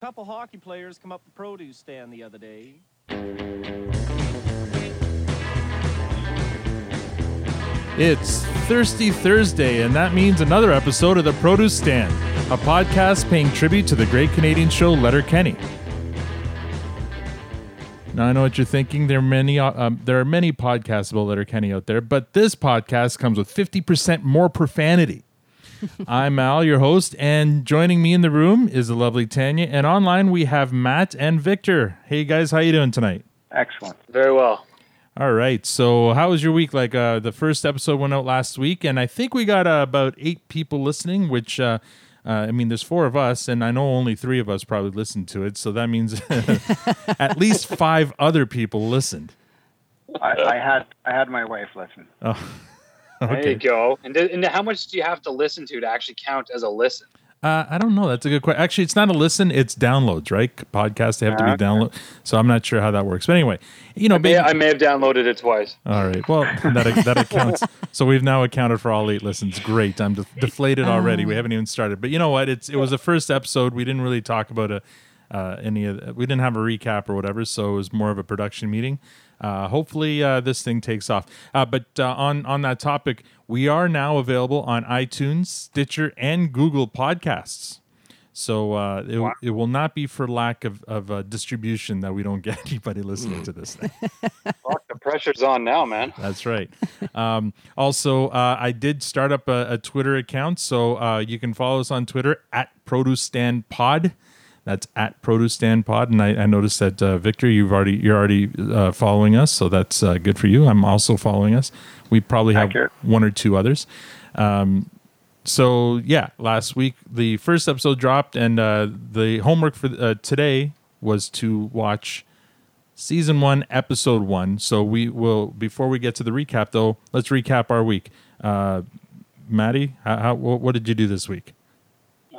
couple hockey players come up the produce stand the other day. It's Thirsty Thursday, and that means another episode of The Produce Stand, a podcast paying tribute to the great Canadian show Letterkenny. Now I know what you're thinking. There are many, uh, um, there are many podcasts about Letterkenny out there, but this podcast comes with 50% more profanity. I'm Al, your host, and joining me in the room is the lovely Tanya, and online we have Matt and Victor. Hey guys, how you doing tonight? Excellent. Very well. All right. So, how was your week? Like, uh, the first episode went out last week, and I think we got uh, about eight people listening. Which, uh, uh, I mean, there's four of us, and I know only three of us probably listened to it. So that means at least five other people listened. I, I had I had my wife listen. Oh, There you go. And, th- and how much do you have to listen to to actually count as a listen? Uh, I don't know. That's a good question. Actually, it's not a listen; it's downloads, right? Podcasts they have to be Okay. download. So I'm not sure how that works. But anyway, you know, May- baby- I may have downloaded it twice. All right. Well, that that accounts. So we've now accounted for all eight listens. Great. I'm de- deflated already. We haven't even started. But you know what? It's it was the first episode. We didn't really talk about a uh, any of. We didn't have a recap or whatever. So it was more of a production meeting. Uh, hopefully uh, this thing takes off. Uh, but uh, on on that topic, we are now available on iTunes, Stitcher, and Google Podcasts. So uh, it, Wow. it will not be for lack of, of uh, distribution that we don't get anybody listening to this thing. Fuck, the pressure's on now, man. That's right. Um, also, uh, I did start up a, a Twitter account, so uh, you can follow us on Twitter at Produce Stand Pod. That's at Produce Stand Pod, and I, I noticed that uh, Victor, you've already you're already uh, following us, so that's uh, good for you. I'm also following us. We probably have Accurate. one or two others. Um, so yeah, last week the first episode dropped, and uh, the homework for uh, today was to watch season one, episode one. So we will before we get to the recap, though, let's recap our week. Uh, Maddie, how, how what did you do this week?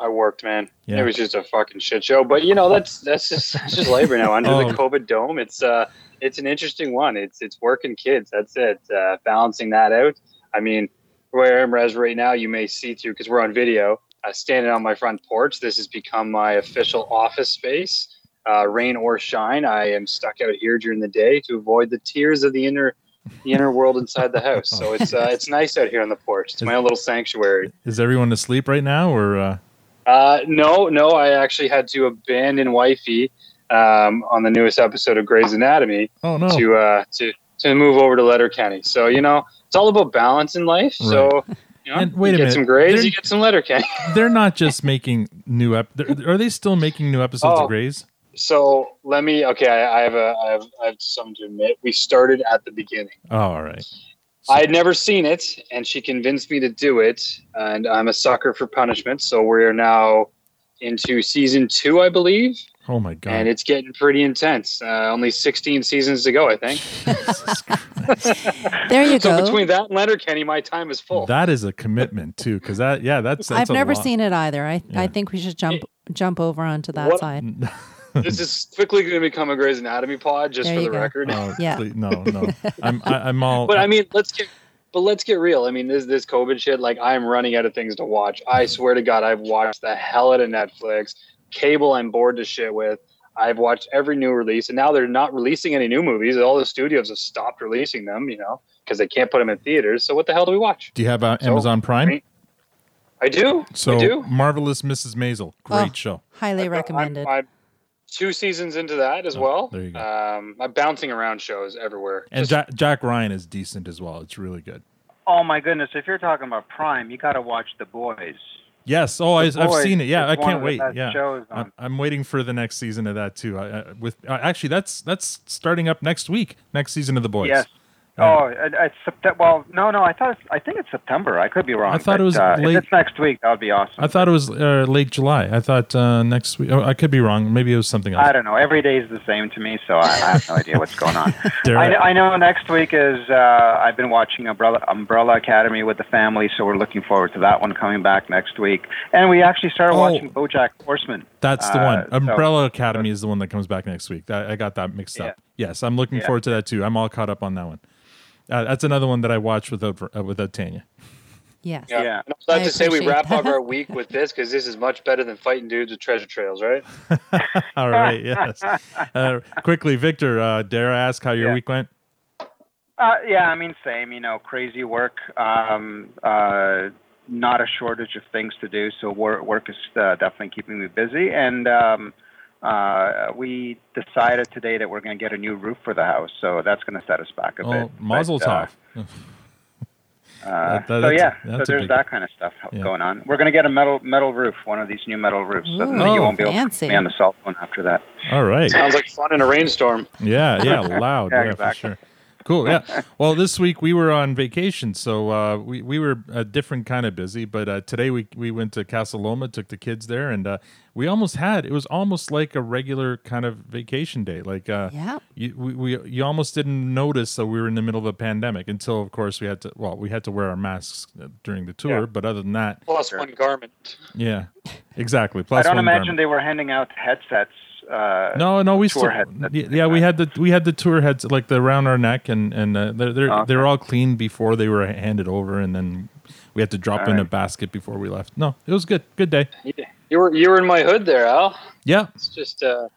I worked, man. Yeah. It was just a fucking shit show. But you know, that's that's just that's just labor now. Under Oh. the COVID dome, it's uh it's an interesting one. It's it's working kids. That's it. Uh, balancing that out. I mean, where I'm res right now, you may see through because we're on video. Uh, standing on my front porch, this has become my official office space. Uh, rain or shine, I am stuck out here during the day to avoid the tears of the inner the inner world inside the house. So it's uh, it's nice out here on the porch. It's my own little sanctuary. Is everyone asleep right now, or uh, Uh, no, no, I actually had to abandon wifey um, on the newest episode of Grey's Anatomy oh no? to uh, to to move over to Letterkenny. So you know, it's all about balance in life. So you know, And wait you a get minute, some Greys, they're- you get some Letterkenny. They're not just making new ep. Are they still making new episodes Oh. of Grey's? so let me. Okay, I, I have a I have I have something to admit. We started at the beginning. Oh, all right. I had never seen it, and she convinced me to do it. And I'm a sucker for punishment. So we're now into season two, I believe. Oh my god. and it's getting pretty intense. Uh, only 16 seasons to go, I think. There you So go. between that and Letterkenny, my time is full. that is a commitment too, because that yeah, that's, that's I've a never lot. seen it either. I, Yeah. I think we should jump jump over onto that What- side. this is quickly going to become a Grey's Anatomy pod, just There for the go. record. Oh, Yeah. please- no, no. I'm I, I'm all. But I mean, let's get. But let's get real. I mean, this this COVID shit. Like, I'm running out of things to watch. I swear to God, I've watched the hell out of Netflix. Cable, I'm bored to shit with. I've watched every new release, and now they're not releasing any new movies. All the studios have stopped releasing them, you know, because they can't put them in theaters. So what the hell do we watch? do you have uh, So, Amazon Prime? I- I do. So I do. marvelous Mrs. Maisel, great Oh. show. Highly I'm- recommended. I'm, two seasons into that as Oh, well. there you go. Um, I'm bouncing around shows everywhere. And Just- Jack, Jack Ryan is decent as well. It's really good. Oh my goodness! If you're talking about Prime, you got to watch The Boys. Yes. Oh, I, The I've seen it. Yeah, I can't of the wait. best Yeah, shows on- I'm, I'm waiting for the next season of that too. I, I, with uh, actually, that's that's starting up next week. Next season of the Boys. Yes. Oh, it, it's September. Well, no, no. I thought it's, I think it's September. I could be wrong. I thought it was uh, late- If it's next week, that would be awesome. I thought it was uh, late July. I thought uh, next week. Oh, I could be wrong. Maybe it was something else. I don't know. Every day is the same to me, so I, I have no idea what's going on. I, I know next week is. Uh, I've been watching Umbrella Umbrella Academy with the family, so we're looking forward to that one coming back next week. And we actually started Oh. watching BoJack Horseman. That's the Uh, one. so- Umbrella Academy is the one that comes back next week. I, I got that mixed Yeah. up. Yes, I'm looking Yeah. forward to that too. I'm all caught up on that one. Uh, that's another one that I watched without uh, without Tanya. Yes. Yeah. Yeah. And I'm glad I to say we appreciate wrap up our week with this because this is much better than fighting dudes with treasure trails, right? All right, yes. Uh, quickly, Victor, uh, dare I ask how your Yeah. week went? Uh, yeah, I mean, same. You know, crazy work. Um, uh, not a shortage of things to do. So work, work is uh, definitely keeping me busy. And um, uh, we decided today that we're going to get a new roof for the house. So that's going to set us back a Oh, bit. Mazel But, uh, tov. Uh, That- that- so yeah, so there's big- that kind of stuff Yeah. going on. We're going to get a metal metal roof, one of these new metal roofs. so then Ooh, you won't be able to fancy. me on the cell phone after that. All right. Sounds like fun in a rainstorm. Yeah, yeah, loud. Yeah, yeah, exactly. for sure. Cool. Yeah. Well, this week we were on vacation, so uh, we we were a different kind of busy. But uh, today we we went to Casa Loma, took the kids there, and uh, we almost had it was almost like a regular kind of vacation day. Like uh, Yeah. you we, we you almost didn't notice that we were in the middle of a pandemic until, of course, we had to. Well, we had to wear our masks uh, during the tour, Yeah. but other than that, Plus one garment. yeah, exactly. Plus I don't one imagine garment. they were handing out headsets. Uh, No, no, we still, headsets. yeah, yeah, we had the we had the tour heads like the around our neck, and and uh, they're they're, Okay. they're all clean before they were handed over, and then we had to drop in a basket before we left. No, it was good, good day. You were you were in my hood there, Al. Yeah, It's just uh,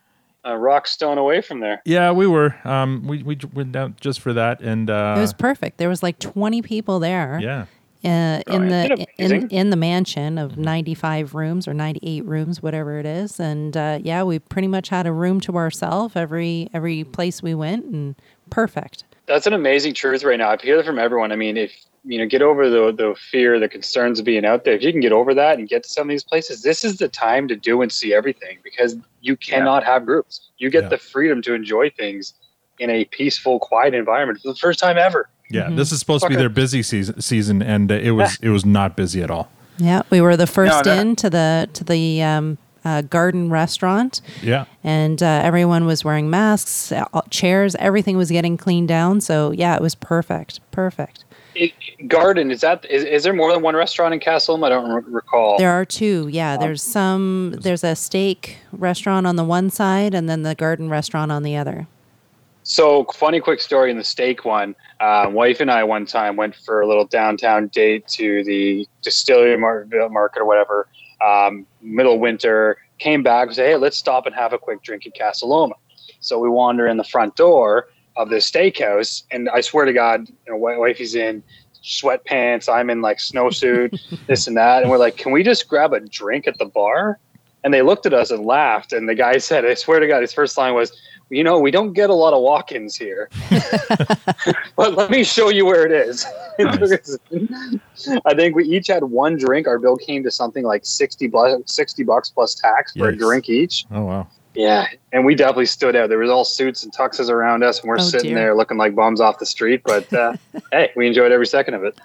a rock stone away from there. yeah, we were. Um, we we went down just for that, and uh, It was perfect. There was like 20 people there. yeah, Uh, in the in, in the mansion of 95 rooms or 98 rooms whatever it is and uh, yeah we pretty much had a room to ourselves every every place we went and perfect That's an amazing truth right now. I hear that from everyone. I mean, if you know, get over the the fear, the concerns of being out there. If you can get over that and get to some of these places, this is the time to do and see everything because you cannot have groups. You get Yeah. the freedom to enjoy things in a peaceful, quiet environment for the first time ever. Yeah. Mhm. This is supposed to be their busy season, season, and uh, it was it was not busy at all. yeah we were the first that- in to the to the um, uh, garden restaurant Yeah, and uh, everyone was wearing masks uh, chairs everything was getting cleaned down so yeah it was perfect perfect It, garden is that is, is there more than one restaurant in Castle? I don't re- recall. There are two. Yeah, there's some. There's a steak restaurant on the one side, and then the garden restaurant on the other. So funny quick story in the steak one. Uh, wife and I one time went for a little downtown date to the distillery mar- market or whatever. Um, middle winter, came back and said, "Hey, let's stop and have a quick drink at Casa Loma." So we wander in the front door of the steakhouse, and I swear to God, you know, wifey's in sweatpants. I'm in like snowsuit, this and that, and we're like, "Can we just grab a drink at the bar?" And they looked at us and laughed. And the guy said, "I swear to God, his first line was." You know, we don't get a lot of walk-ins here, but let me show you where it is. I think we each had one drink. Our bill came to something like 60 bucks, 60 bucks plus tax for a drink each. oh wow. Yeah. And we definitely stood out. There was all suits and tuxes around us and we're Oh, sitting dear. there looking like bums off the street. But uh, hey, we enjoyed every second of it.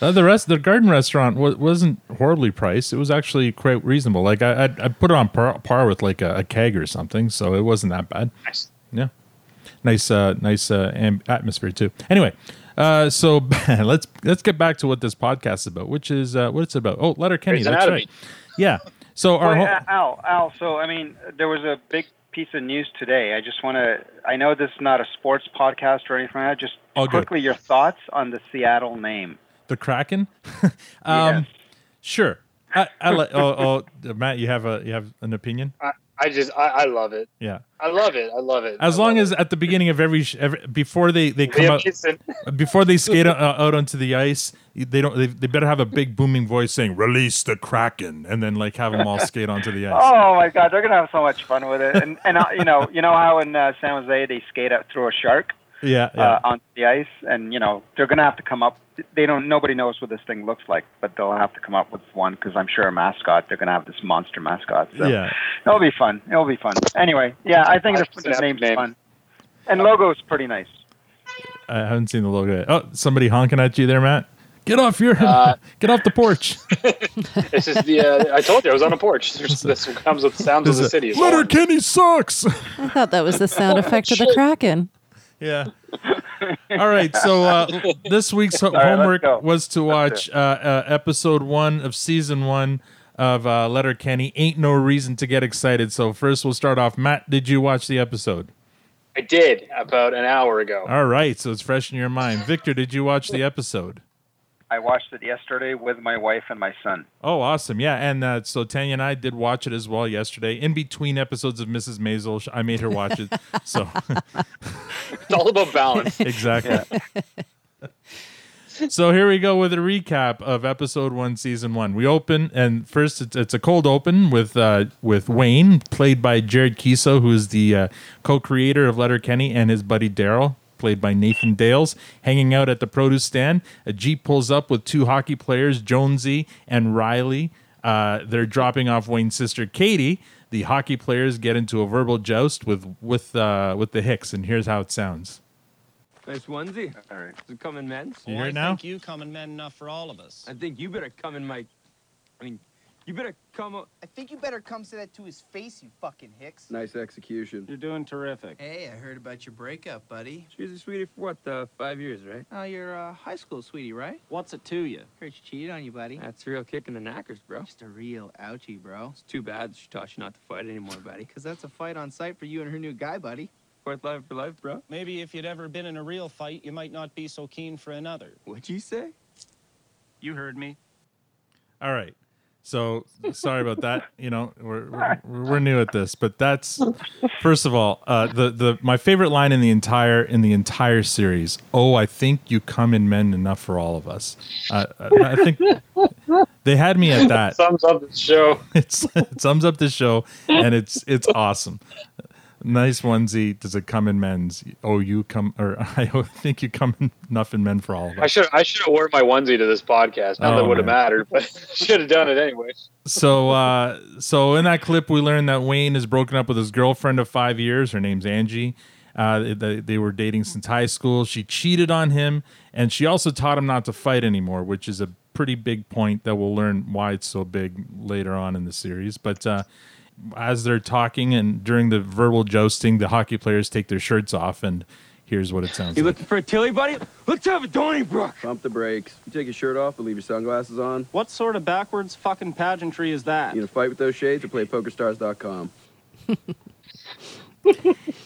Uh, the rest, the garden restaurant wa- wasn't horribly priced. It was actually quite reasonable. Like I, I, I put it on par, par with like a, a keg or something, so it wasn't that bad. Nice. Yeah, nice, uh, nice uh, am- atmosphere too. Anyway, uh, so let's let's get back to what this podcast is about, which is uh, what it's about. Oh, Letterkenny, that's Anatomy. right. Yeah. So our Wait, whole, Al, Al. So I mean, there was a big piece of news today. I just want to. I know this is not a sports podcast or anything like that. Just All good. quickly, your thoughts on the Seattle name. The Kraken. um, Yes. Sure. I, I like. Oh, oh, Matt, you have a you have an opinion? I just, I, I love it. Yeah. I love it. I love it. As I long love as at the beginning of every, every before they they come out before they skate out, out onto the ice, they don't. They, they better have a big booming voice saying "Release the Kraken," and then like have them all skate onto the ice. Oh my God, they're gonna have so much fun with it. And and uh, you know, you know how in uh, San Jose they skate out through a shark Yeah, yeah. uh, onto the ice, and you know they're gonna have to come up. They don't. Nobody knows what this thing looks like, but they'll have to come up with one because I'm sure a mascot. They're gonna have this monster mascot. So yeah. it'll be fun. It'll be fun. Anyway, yeah, I think I the, just the have name's name. fun, and logo's pretty nice. I haven't seen the logo yet. Oh, somebody honking at you there, Matt. Get off your Uh, get off the porch. This is the. Uh, I told you I was on a porch. There's, this comes with the sounds of This the city. a- as well. Letter Kenny sucks. I thought that was the sound effect of the kraken. Yeah. All right. So uh, this week's ho- right, homework was to watch uh, uh, episode one of season one of uh, Letterkenny. Ain't no reason to get excited. So first, we'll start off. Matt, did you watch the episode? I did about an hour ago. All right. So it's fresh in your mind. Victor, did you watch the episode? I watched it yesterday with my wife and my son. Oh, awesome! Yeah, and uh, so Tanya and I did watch it as well yesterday. In between episodes of Mrs. Maisel, I made her watch it. so It's all about balance. exactly. so here we go with a recap of episode one, season one. We open, and first it's, it's a cold open with uh, with Wayne, played by Jared Keeso, who is the uh, co-creator of Letterkenny, and his buddy Daryl, played by Nathan Dales, hanging out at the produce stand. A jeep pulls up with two hockey players, Jonesy and Reilly. Uh, they're dropping off Wayne's sister Katy. The hockey players get into a verbal joust with with uh, with the Hicks, and here's how it sounds. Nice onesie. All right. Is it coming men's? You hear I it now? think you coming men enough for all of us. I think you better come in my. I mean, you better come. o- I think you better come say that to his face, you fucking hicks. Nice execution. You're doing terrific. Hey, I heard about your breakup, buddy. She was a sweetie for what? Uh, five years, right? Oh, you're a high school sweetie, right? What's it to you? Heard she cheated on you, buddy. That's a real kick in the knackers, bro. Just a real ouchie, bro. It's too bad she taught you not to fight anymore, buddy. Because that's a fight on sight for you and her new guy, buddy. Fourth life for life, bro. Maybe if you'd ever been in a real fight, you might not be so keen for another. What'd you say? You heard me. All right. So sorry about that. You know, we're, we're we're new at this, but that's first of all uh, the the my favorite line in the entire in the entire series. Oh, I think you come in men enough for all of us. Uh, I think they had me at that. Sums up the show. It's, it sums up the show, and it's it's awesome. Nice onesie. Does it come in men's? Oh, you come, or I think you come enough in men for all of I should I should have worn my onesie to this podcast. Not that Oh, it would have mattered, but should have done it anyway. so uh so in that clip we learned that wayne is broken up with his girlfriend of five years her name's angie uh, they, they were dating since high school she cheated on him and she also taught him not to fight anymore which is a pretty big point that we'll learn why it's so big later on in the series but uh as they're talking and during the verbal jousting the hockey players take their shirts off and here's what it sounds You like looking for a Tilly, buddy? Let's have a Donnybrook. Pump the brakes. You take your shirt off, and leave your sunglasses on. What sort of backwards fucking pageantry is that? You gonna fight with those shades or play pokerstars.com?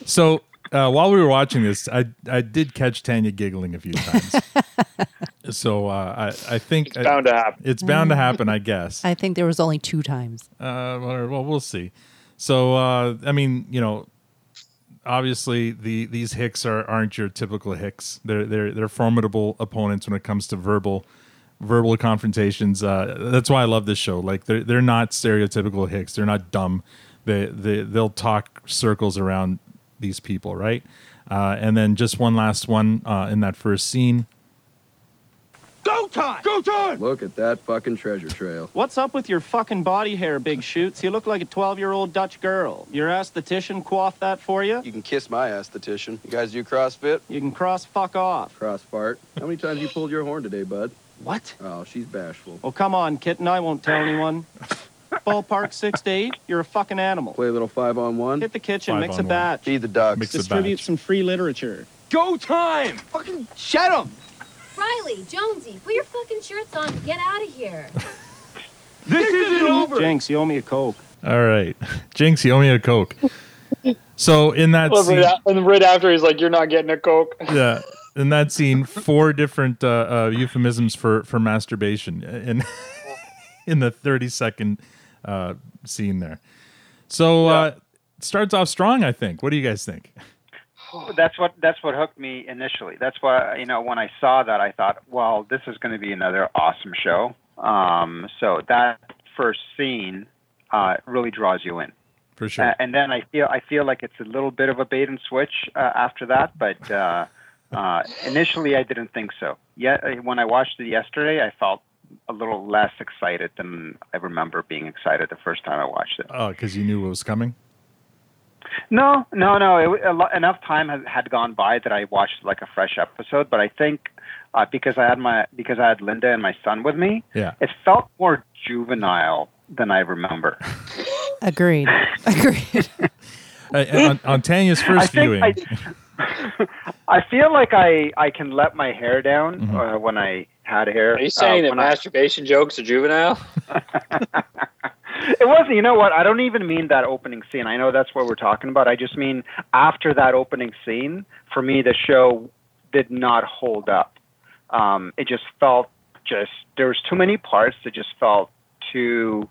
So uh, while we were watching this, I I did catch Tanya giggling a few times. so uh, I I think It's bound to happen. it's bound to happen. I guess. I think there was only two times. Uh, well, well, we'll see. So uh, I mean, you know, obviously the these Hicks are aren't your typical Hicks. They're they're they're formidable opponents when it comes to verbal verbal confrontations. Uh, that's why I love this show. Like they're they're not stereotypical Hicks. They're not dumb. They they they'll talk circles around these people, right? Uh, and then just one last one uh, in that first scene. Go time! Go time! Look at that fucking treasure trail. What's up with your fucking body hair, Big Shoots? You look like a 12-year-old Dutch girl. Your aesthetician quaffed that for you? You can kiss my aesthetician. You guys do CrossFit? You can cross fuck off. Cross fart. How many times you pulled your horn today, bud? What? Oh, she's bashful. Oh, come on, kitten. I won't tell anyone. Ballpark six to eight. You're a fucking animal. Play a little five on one. Hit the kitchen, Five mix on a one. batch, Feed the ducks. Mix a distribute batch. some free literature. Go time! Fucking shut him! Reilly, Jonesy, put your fucking shirts on and get out of here. This isn't over! Jenks, you owe me a coke. All right, Jinx, you owe me a coke. So in that Well, scene, right, a- and right after he's like, "You're not getting a coke." yeah, in that scene, four different uh, uh, euphemisms for for masturbation in in the thirty second uh, scene there. So uh, starts off strong, I think. What do you guys think? That's what that's what hooked me initially. That's why you know when I saw that I thought, well, this is going to be another awesome show. Um, so that first scene uh, really draws you in. For sure. Uh, and then I feel I feel like it's a little bit of a bait and switch uh, after that, but uh, uh, initially I didn't think so. Yet uh, when I watched it yesterday, I felt a little less excited than I remember being excited the first time I watched it. oh, because you knew what was coming. No, no, no. It, wa- a lo- enough time had, had gone by that I watched like a fresh episode. But I think uh, because I had my because I had Linda and my son with me, Yeah. it felt more juvenile than I remember. Agreed. Agreed. Uh, on, on Tanya's I first think viewing, I, I feel like I I can let my hair down Mhm. uh, when I had hair. Are you saying uh, that when I- masturbation jokes are juvenile? It wasn't. You know what? I don't even mean that opening scene. I know that's what we're talking about. I just mean after that opening scene, for me, the show did not hold up. Um, it just felt just there was too many parts that just felt too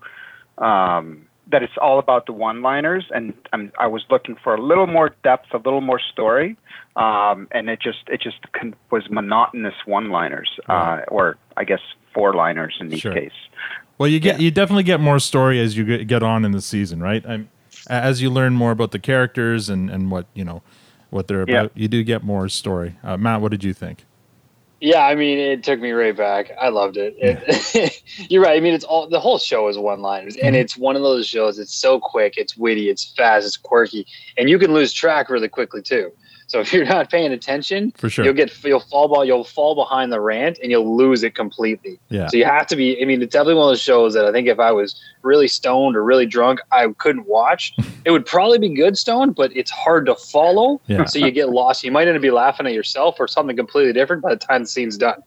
um, that it's all about the one-liners, and I'm, I was looking for a little more depth, a little more story, um, and it just it just con- was monotonous one-liners, uh, or I guess four-liners in each Sure. case. Well, you get you definitely get more story as you get, on in the season, right? I'm, as you learn more about the characters and, and what you know what they're Yeah. about, you do get more story. Uh, Matt, what did you think? Yeah, I mean, it took me right back. I loved it. it you're right. I mean, it's all the whole show is one liners, and Mhm. it's one of those shows. It's so quick, it's witty, it's fast, it's quirky, and you can lose track really quickly too. So if you're not paying attention, For sure. you'll get you'll fall ball, you'll fall behind the rant, and you'll lose it completely. Yeah. So you have to be. I mean, it's definitely one of those shows that I think if I was really stoned or really drunk, I couldn't watch. it would probably be good stoned, but it's hard to follow. Yeah. So you get lost. You might end up be laughing at yourself or something completely different by the time the scene's done.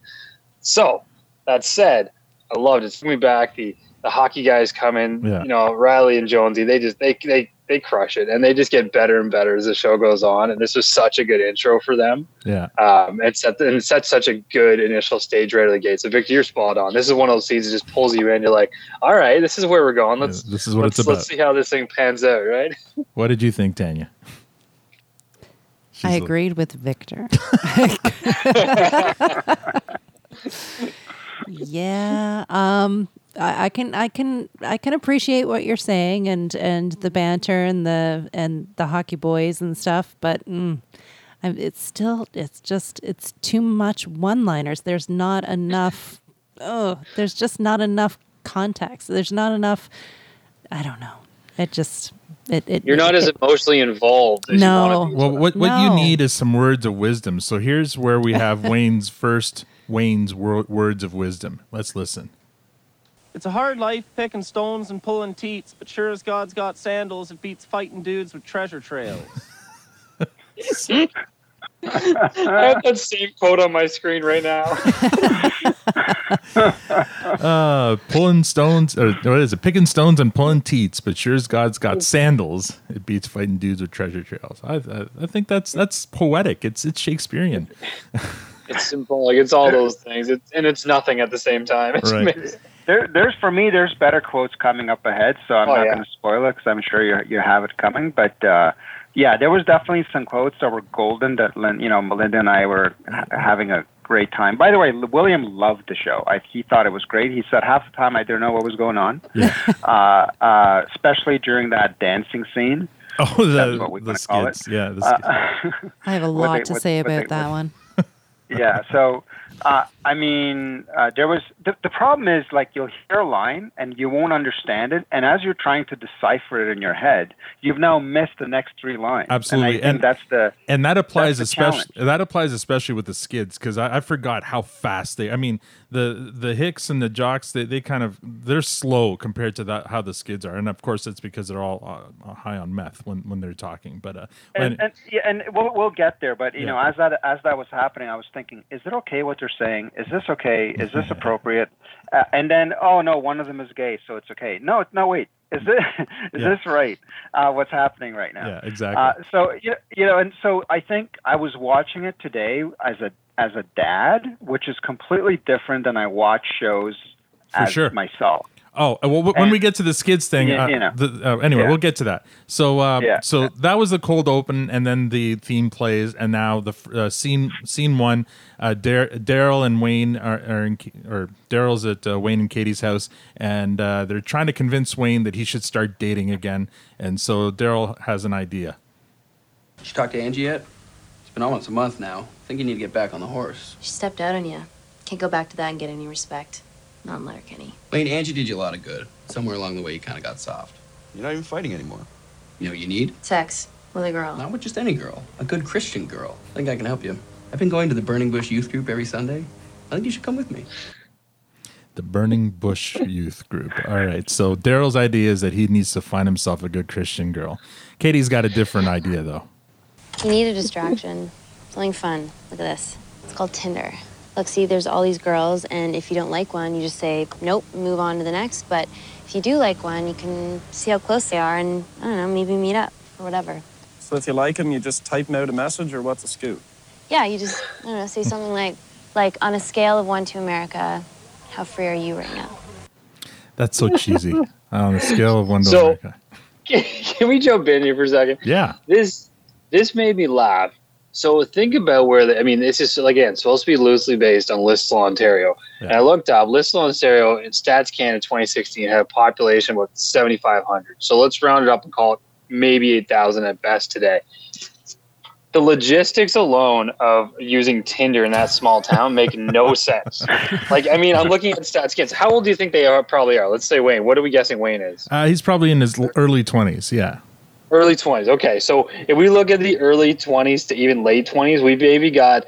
So that said, I loved it. It's me back. The the hockey guys come in. Yeah. You know, Reilly and Jonesy. They just they they they crush it, and they just get better and better as the show goes on. And this was such a good intro for them. Yeah. Um, and set and set such a good initial stage right out of the gate. So Victor, you're spot on. This is one of those scenes that just pulls you in. You're like, all right, this is where we're going. Let's This is what let's, it's about. let's see how this thing pans out, right? What did you think, Tanya? I agreed with Victor. yeah. Um I, I can I can I can appreciate what you're saying and and the banter and the and the hockey boys and stuff, but mm, I'm- it's still it's just it's too much one-liners. There's not enough oh, there's just not enough context. There's not enough I don't know. It just it, it You're not as emotionally involved. As No. You want to be. Well, what what you need is some words of wisdom. So here's where we have Wayne's first Wayne's wor- words of wisdom. Let's listen. It's a hard life picking stones and pulling teats, but sure as God's got sandals, it beats fighting dudes with treasure trails. I have that same quote on my screen right now. Uh, pulling stones, or what is it? Picking stones and pulling teats, but sure as God's got sandals, it beats fighting dudes with treasure trails. I, I, I think that's that's poetic. It's it's Shakespearean. It's symbolic. It's all those things. It's, and it's nothing at the same time. It's Right. amazing. There, there's for me, there's better quotes coming up ahead, so I'm Oh, not yeah. going to spoil it because I'm sure you you have it coming. But uh, yeah, there was definitely some quotes that were golden that Lin- you know Melinda and I were ha- having a great time. By the way, William loved the show. I, he thought it was great. He said half the time I didn't know what was going on, uh, uh, especially during that dancing scene. Oh, That's the, what we're the gonna call it. skids. Yeah, the skids. Uh, I have a lot they- to what- say about they- that what- one. Yeah. So, uh, I mean, uh, there was the, the problem is like you'll hear a line and you won't understand it, and as you're trying to decipher it in your head, you've now missed the next three lines. Absolutely, and, and- that's the and that applies especially that applies especially with the skids because I, I forgot how fast they. I mean the the Hicks and the Jocks they, they kind of they're slow compared to that how the skids are, and of course it's because they're all uh, high on meth when when they're talking. But uh, when, and, and yeah, and we'll we'll get there. But you Yeah. know, as that as that was happening, I was thinking, is it okay what they're saying? Is this okay? Is this appropriate? Uh, and then, oh no, one of them is gay, so it's okay. No, no, wait, is this is Yeah. this right? Uh, what's happening right now? yeah, exactly. Uh, so you you know, and so I think I was watching it today as a as a dad, which is completely different than I watch shows For as sure. myself. Oh uh, well, when And- we get to the skids thing, Yeah, uh, you know. the, uh, anyway, Yeah. we'll get to that. So, uh, Yeah. so that was the cold open, and then the theme plays, and now the uh, scene scene one. Uh, Daryl and Wayne are, are in, or Daryl's at uh, Wayne and Katy's house, and uh, they're trying to convince Wayne that he should start dating again. And so Daryl has an idea. Did you talk to Angie yet? It's been almost a month now. I think you need to get back on the horse. She stepped out on you. Can't go back to that and get any respect. Not in Letterkenny. Wayne, Angie did you a lot of good. Somewhere along the way, you kind of got soft. You're not even fighting anymore. You know what you need? Sex with a girl. Not with just any girl. A good Christian girl. I think I can help you. I've been going to the Burning Bush Youth Group every Sunday. I think you should come with me. The Burning Bush Youth Group. All right. So Daryl's idea is that he needs to find himself a good Christian girl. Katy's got a different idea, though. You need a distraction. Something fun. Look at this. It's called Tinder. Look, see, there's all these girls, and if you don't like one, you just say, nope, move on to the next. But if you do like one, you can see how close they are and, I don't know, maybe meet up or whatever. So if you like him, you just type him out a message, or what's a scoop? Yeah, you just, I don't know, say something like, like on a scale of one to America, How free are you right now? That's so cheesy. On a scale of one to So- America. Can we jump in here for a second? Yeah. This this made me laugh. So think about where the, I mean, this is again supposed to be loosely based on Listowel, Ontario. And I looked up Listowel, Ontario in Stats Canada 2016 had a population of 7,500. So let's round it up and call it maybe 8,000 at best today. The logistics alone of using Tinder in that small town make no sense. Like, I mean, I'm looking at Stats Kids. How old do you think they are? Probably are. Let's say Wayne. What are we guessing Wayne is? Uh, he's probably in his early 20s. Yeah. Early 20s. Okay. So if we look at the early 20s to even late 20s, we maybe got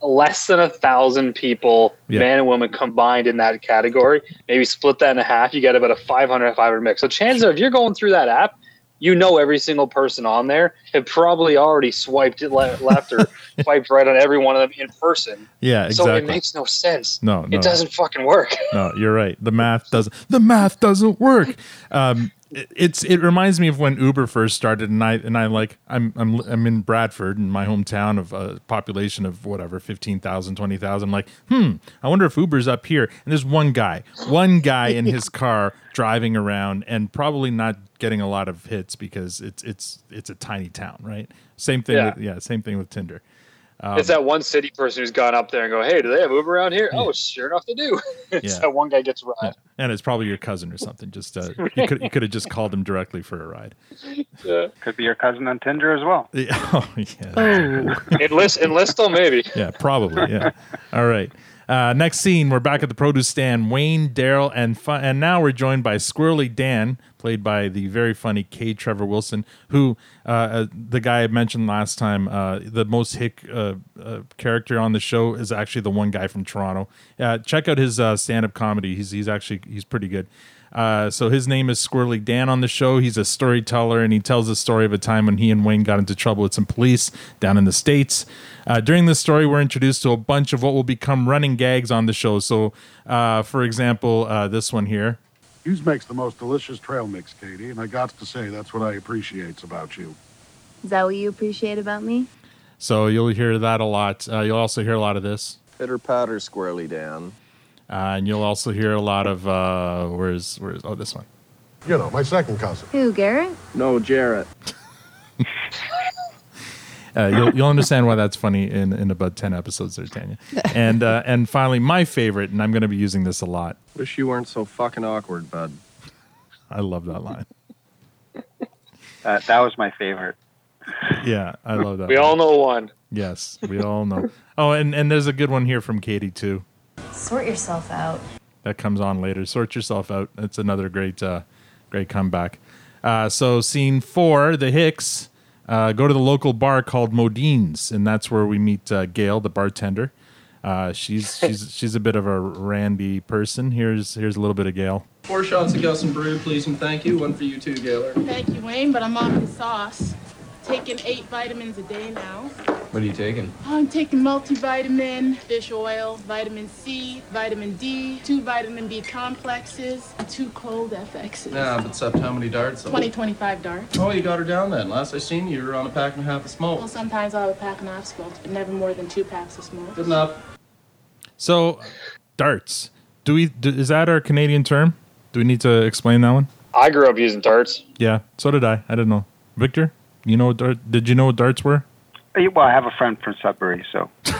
less than a thousand people, Yeah. man and woman combined in that category. Maybe split that in half, you get about a 500 500 mix. So chances are, if you're going through that app, you know every single person on there have probably already swiped it le- left or swiped right on every one of them in person. Yeah, exactly. So it makes no sense. No, no. It doesn't fucking work. No, you're right. The math doesn't. The math doesn't work. Um, it's it reminds me of when Uber first started, and I and I like I'm I'm I'm in Bradford, in my hometown of a population of whatever 15,000, 20,000. I'm like, hmm, I wonder if Uber's up here. And there's one guy, one guy in his car driving around, and probably not getting a lot of hits because it's it's it's a tiny town, right? Same thing. Yeah. With, yeah, same thing with Tinder. Um, it's that one city person who's gone up there and go, "Hey, do they have Uber around here?" Oh, sure enough, they do. it's Yeah. that one guy gets a ride. and it's probably your cousin or something. Just uh, you could you could have just called him directly for a ride. Yeah. Could be your cousin on Tinder as well. Yeah. Oh, yeah. enlist, enlist, though maybe. Yeah, probably. Yeah. All right. Uh, next scene, we're back at the produce stand. Wayne, Daryl, and fu- and now we're joined by Squirrely Dan, played by the very funny K. Trevor Wilson, who uh, uh, the guy I mentioned last time, uh, the most hick uh, uh, character on the show is actually the one guy from Toronto. Uh, check out his stand-up comedy. He's he's actually he's pretty good. So his name is Squirrely Dan on the show. He's a storyteller, and he tells the story of a time when he and Wayne got into trouble with some police down in the states. During this story, we're introduced to a bunch of what will become running gags on the show. So, for example, this one here. Hughes makes the most delicious trail mix, Katy, and I got to say that's what I appreciates about you. Is that what you appreciate about me? So you'll hear that a lot. Uh, you'll also hear a lot of this, Pitter patter, Squirrely Dan. uh, and you'll also hear a lot of uh, where's where's oh this one. You know, my second cousin. Who, Garrett? No, Jarrett. Uh, you'll you'll understand why that's funny in, in about ten episodes there, Tanya. And uh, and finally, my favorite, and I'm going to be using this a lot. Wish you weren't so fucking awkward, bud. I love that line. Uh, that was my favorite. Yeah, I love that. We line. all know one. Yes, we all know. Oh, and and there's a good one here from Katy too. Sort yourself out. That comes on later. Sort yourself out. It's another great uh, great comeback. Uh, so scene four, the Hicks uh, go to the local bar called Modean's, and that's where we meet uh, Gail, the bartender. Uh, she's she's she's a bit of a randy person. Here's here's a little bit of Gail. Four shots of Gus and Brew, please and thank you. One for you too, Gaylor. Thank you, Wayne, but I'm off the sauce. Taking eight vitamins a day now. What are you taking? I'm taking multivitamin, fish oil, vitamin C, vitamin D, two vitamin B complexes, and two cold FXs. Nah, but except how many darts? 20, 25 darts. Oh, you got her down then. Last I seen you, you were on a pack and a half of smoke. Well, sometimes I'll have a pack and a half smokes, but never more than two packs of smokes. Good enough. So, darts. Do we? Do, is that our Canadian term? Do we need to explain that one? I grew up using darts. Yeah. So did I. I didn't know. Victor, you know what dart? Did you know what darts were? Well, I have a friend from Sudbury, so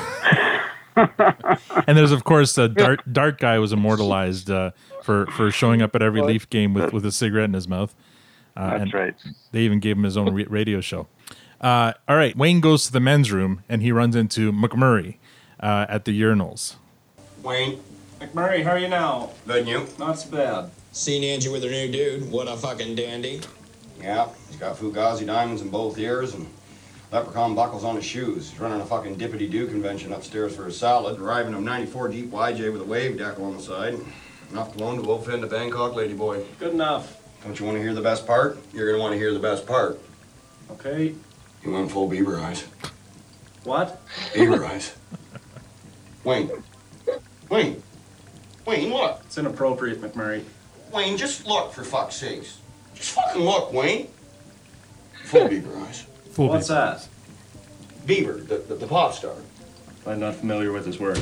and there's of course uh, dart dart guy was immortalized uh, for for showing up at every Leaf game with with a cigarette in his mouth. Uh, That's and right. They even gave him his own re- radio show. Uh, all right, Wayne goes to the men's room and he runs into McMurray uh, at the urinals. Wayne, McMurray, how are you now? good you? Not so bad. Seen Angie with her new dude. What a fucking dandy. Yeah, he's got Fugazi diamonds in both ears and leprechaun buckles on his shoes. He's running a fucking dippity doo convention upstairs for his salad, driving a 94 Jeep YJ with a wave deck on the side. Enough alone to offend a Bangkok ladyboy. Good enough. Don't you want to hear the best part? You're gonna want to hear the best part. Okay. He went full Bieber eyes. What? Bieber eyes. Wayne. Wayne. Wayne, look. It's inappropriate, McMurray. Wayne, just look for fuck's sakes. Just fucking look, Wayne. Full Bieber eyes. Full What's that? Bieber, the, the, the pop star. I'm not familiar with his work.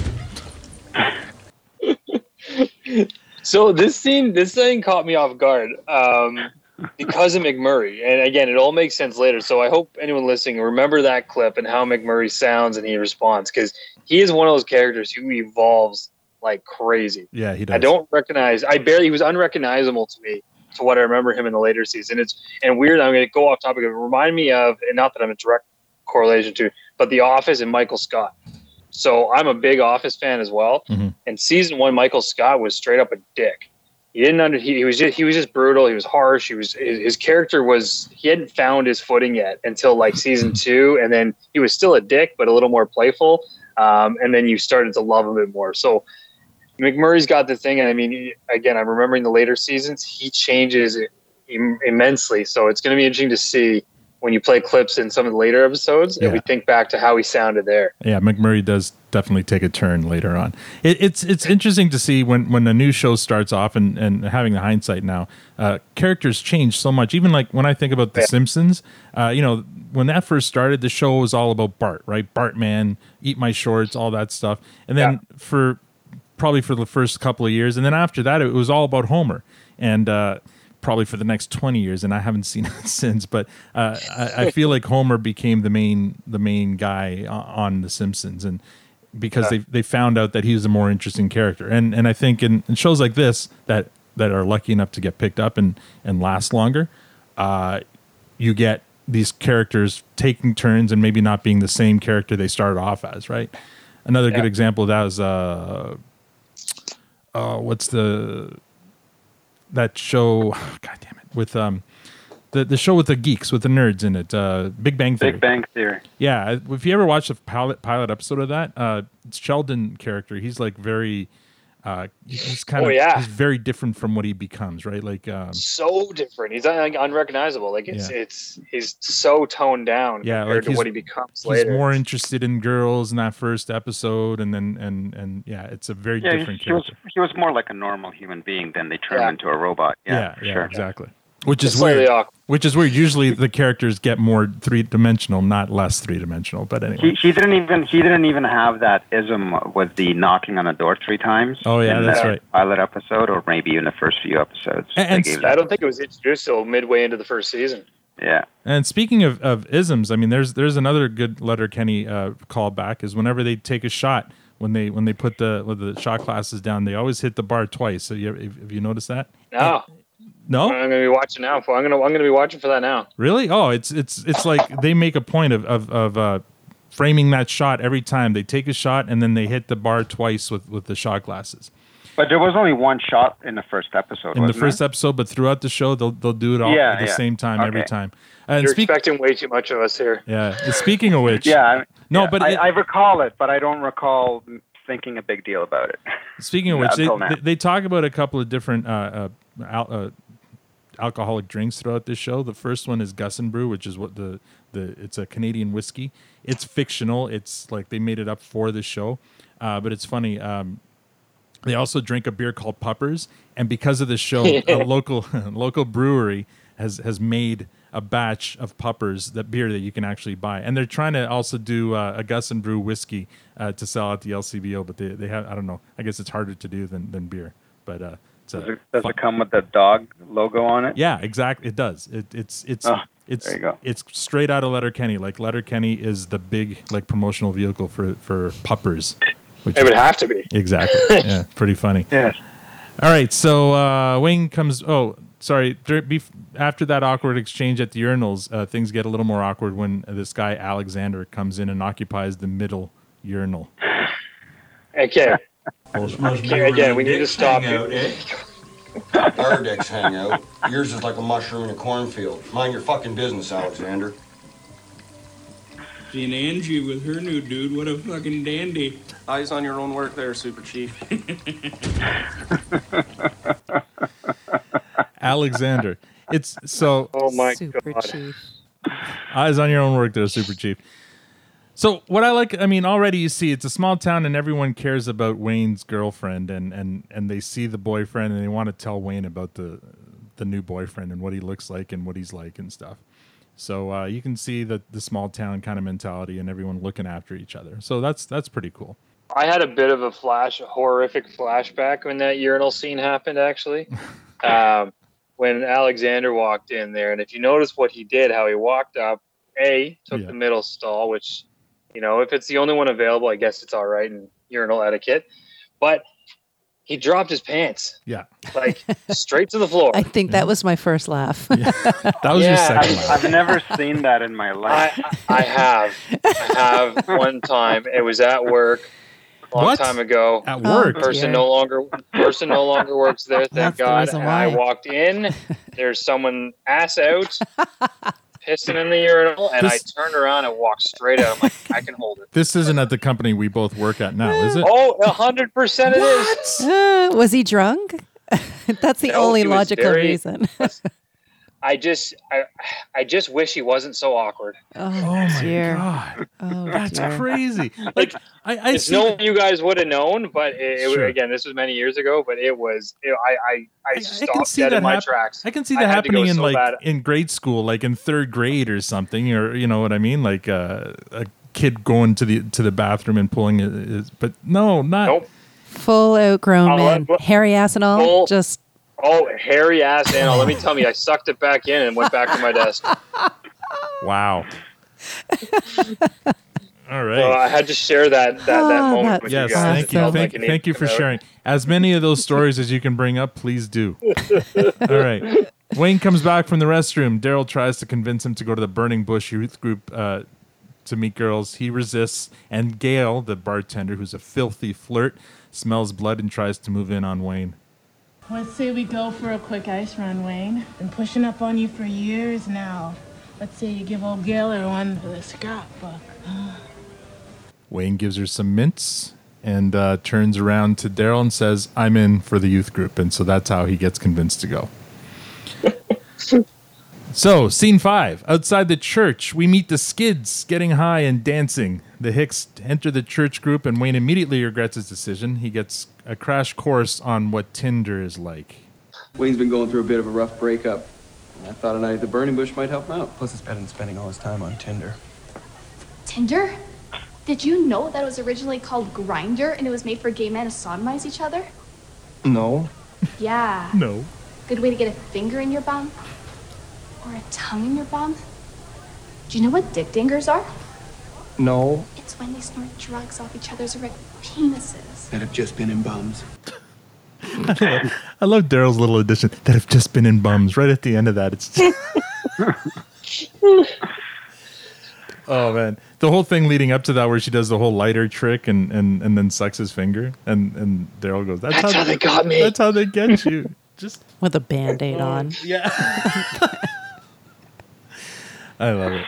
So this scene, this thing caught me off guard um, because of McMurray, and again, it all makes sense later. So I hope anyone listening remember that clip and how McMurray sounds and he responds because he is one of those characters who evolves like crazy. Yeah, he does. I don't recognize. I barely. He was unrecognizable to me to what I remember him in the later season. It's and weird. I'm going to go off topic. It remind me of, and not that I'm a direct correlation to, but The Office and Michael Scott. So I'm a big Office fan as well. Mhm. And season one, Michael Scott was straight up a dick. He didn't under. He, he was just he was just brutal. He was harsh. He was his, his character was he hadn't found his footing yet until like season two, and then he was still a dick, but a little more playful. Um, and then you started to love him a bit more. So McMurray's got the thing, and I mean, again, I'm remembering the later seasons. He changes Im- immensely, so it's going to be interesting to see when you play clips in some of the later episodes, and we think back to how he sounded there. Yeah, McMurray does definitely take a turn later on. It, it's it's interesting to see when when a new show starts off and and having the hindsight now, uh, characters change so much. Even like when I think about The Simpsons, uh, you know, when that first started, the show was all about Bart, right? Bartman, eat my shorts, all that stuff, and then for probably for the first couple of years, and then after that, it was all about Homer, and uh, probably for the next twenty years. And I haven't seen it since, but uh, I, I feel like Homer became the main the main guy on The Simpsons, and because they they found out that he was a more interesting character, and and I think in, in shows like this that that are lucky enough to get picked up and and last longer, uh, you get these characters taking turns and maybe not being the same character they started off as, right? Another good example of that is uh, uh, what's the that show? God damn it! With um, the the show with the geeks with the nerds in it, uh, Big Bang Theory. Big Bang Theory. Yeah, if you ever watch the pilot pilot episode of that, uh, Sheldon character, he's like very, uh, he's kind Oh, of yeah. he's very different from what he becomes, right? Like, um, So different. He's un- unrecognizable. Like it's Yeah. it's he's so toned down yeah, compared like to what he becomes he's later. more interested in girls in that first episode, and then and and yeah, it's a very Yeah, he, different he was he was more like a normal human being than they turned Yeah. him into a robot. Yeah, yeah, yeah, sure. exactly. Which is It's slightly weird. awkward. Which is weird. Usually the characters get more three dimensional, not less three dimensional. But anyway, He, he didn't even he didn't even have that ism with the knocking on the door three times. Oh, yeah, in that's the right. Pilot episode, or maybe in the first few episodes. And- and I don't think it was introduced till midway into the first season. Yeah. And speaking of, of isms, I mean, there's there's another good Letterkenny uh, callback is whenever they take a shot when they when they put the the shot glasses down, they always hit the bar twice. So you have, have you noticed that? No, No, I'm gonna be watching now. For I'm gonna I'm gonna be watching for that now. really? Oh, it's it's it's like they make a point of of, of uh, framing that shot every time they take a shot and then they hit the bar twice with with the shot glasses. But there was only one shot in the first episode. In the first there? episode, but throughout the show, they'll they'll do it all Yeah, at the yeah. same time every time. And You're speak, expecting way too much of us here. yeah. Speaking of which, Yeah. I- no, yeah, but I, it- I recall it, but I don't recall thinking a big deal about it. Speaking of which, they, they, they talk about a couple of different uh, uh, al- uh, alcoholic drinks throughout this show. The first one is Gus and Brew, which is what the the it's a Canadian whiskey. It's fictional. It's like they made it up for the show, uh, but it's funny. Um, they also drink a beer called Puppers, and because of the show, a local local brewery has has made a batch of Puppers, that beer that you can actually buy, and they're trying to also do uh, a Gus and Brew whiskey uh, to sell at the LCBO, but they they have I don't know. I guess it's harder to do than than beer, but uh, it's Does a it, does it come with the dog logo on it? yeah, exactly. It does. It, it's it's Oh, it's there you go. it's straight out of Letterkenny. Like Letterkenny is the big like promotional vehicle for for puppers. Which It is- would have to be. exactly. yeah, pretty funny. Yes. All right, so uh, Wayne comes. Oh, sorry. After that awkward exchange at the urinals, uh, things get a little more awkward when this guy Alexander comes in and occupies the middle urinal. Okay. This must be Okay, again, we need to stop hang you. eh? Our dicks hang out. Yours is like a mushroom in a cornfield. Mind your fucking business, Alexander. Seeing Angie with her new dude, what a fucking dandy. Eyes on your own work there, Super Chief. Alexander. It's so. Oh my Super god. chief. Eyes on your own work there, Super Chief. So what I like, I mean, already you see it's a small town and everyone cares about Wayne's girlfriend and and and they see the boyfriend and they want to tell Wayne about the the new boyfriend and what he looks like and what he's like and stuff. So uh, you can see the the small town kind of mentality and everyone looking after each other. So that's that's pretty cool. I had a bit of a flash, a horrific flashback when that urinal scene happened. Actually, um, when Alexander walked in there, and if you notice what he did, how he walked up, a took Yeah. the middle stall, which you know, if it's the only one available, I guess it's all right in urinal etiquette. But he dropped his pants Yeah. like straight to the floor. I think that was my first laugh. That was your second I've, laugh. I've never seen that in my life. I, I have. I have one time. It was at work a long What? time ago. At work? Person dear. no longer person no longer works there, thank That's God. reason And I walked in, there's someone ass out, pissing in the urinal, and This- I turned around and walked straight out. I'm like, I can hold it. This isn't at the company we both work at now, is it? Oh, hundred percent it is. Uh, was he drunk? That's the No, only logical very- reason. I just I I just wish he wasn't so awkward. oh, my dear. God. Oh, That's dear. crazy. Like I, I It's see no one you guys would have known, but it, it was- Sure. again, this was many years ago. But it was, it, I, I, I, I stopped can see dead that in my hap- tracks. I can see that had to go happening in so like bad. in grade school, like in third grade or something, or you know what I mean, like uh, a kid going to the to the bathroom and pulling it. Is, but no, not. Nope. Full outgrown Oh, man. Hairy ass and all. Full- Just Oh, hairy ass anal. Let me tell you, I sucked it back in and went back to my desk. Wow. All right. So I had to share that that, that Oh, moment with Yes, you guys. thank you. felt Thank, like thank you for out. sharing. As many of those stories as you can bring up, please do. All right. Wayne comes back from the restroom. Daryl tries to convince him to go to the Burning Bush youth group uh, to meet girls. He resists, and Gail, the bartender, who's a filthy flirt, smells blood and tries to move in on Wayne. Let's say we go for a quick ice run, Wayne. Been pushing up on you for years now. Let's say you give old Gaylor one for the scrapbook. Wayne gives her some mints and uh, turns around to Daryl and says, I'm in for the youth group. And so that's how he gets convinced to go. so, scene five. Outside the church, we meet the skids getting high and dancing. The Hicks enter the church group, and Wayne immediately regrets his decision. He gets a crash course on what Tinder is like. Wayne's been going through a bit of a rough breakup. and I thought a night at the Burning Bush might help him out. Plus, it's better than spending all his time on Tinder. Tinder? Did you know that it was originally called Grindr and it was made for gay men to sodomize each other? No. Yeah. No. Good way to get a finger in your bum? Or a tongue in your bum? Do you know what dick dingers are? No. It's when they snort drugs off each other's erect penises. That have just been in bums. I love Daryl's little addition that have just been in bums right at the end of that. It's Oh man, the whole thing leading up to that, where she does the whole lighter trick and and and then sucks his finger, and and Daryl goes, "That's, That's how they got me." That's how they get you." Just with a band aid on. yeah. I love it.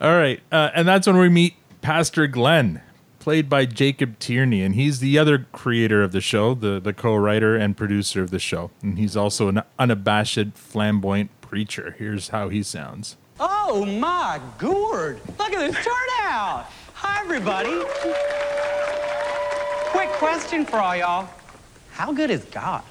All right, uh, and that's when we meet Pastor Glen, played by Jacob Tierney, and he's the other creator of the show, the the co-writer and producer of the show, and he's also an unabashed, flamboyant preacher. Here's how he sounds. Oh my gourd! Look at this turnout! Hi, everybody. Quick question for all y'all: How good is God?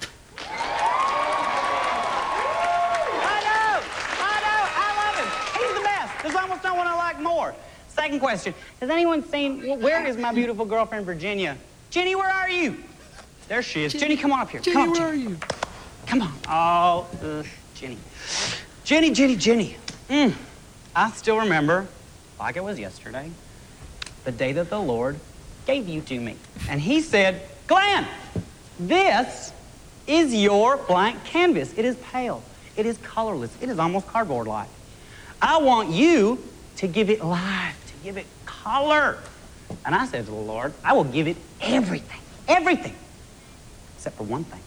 I know, I know, I love him. He's the best. There's almost no one I like more. Second question: Has anyone seen? Where is my beautiful girlfriend Virginia? Ginny, where are you? There she is. Ginny, come on up here. Ginny, come on, where Ginny. are you? Come on. Oh, ugh, Ginny. Ginny, Ginny, Ginny. Mm. I still remember, like it was yesterday, the day that the Lord gave you to me. And he said, Glen, this is your blank canvas. It is pale. It is colorless. It is almost cardboard-like. I want you to give it life, give it color. And I said to the Lord, I will give it everything, everything, except for one thing.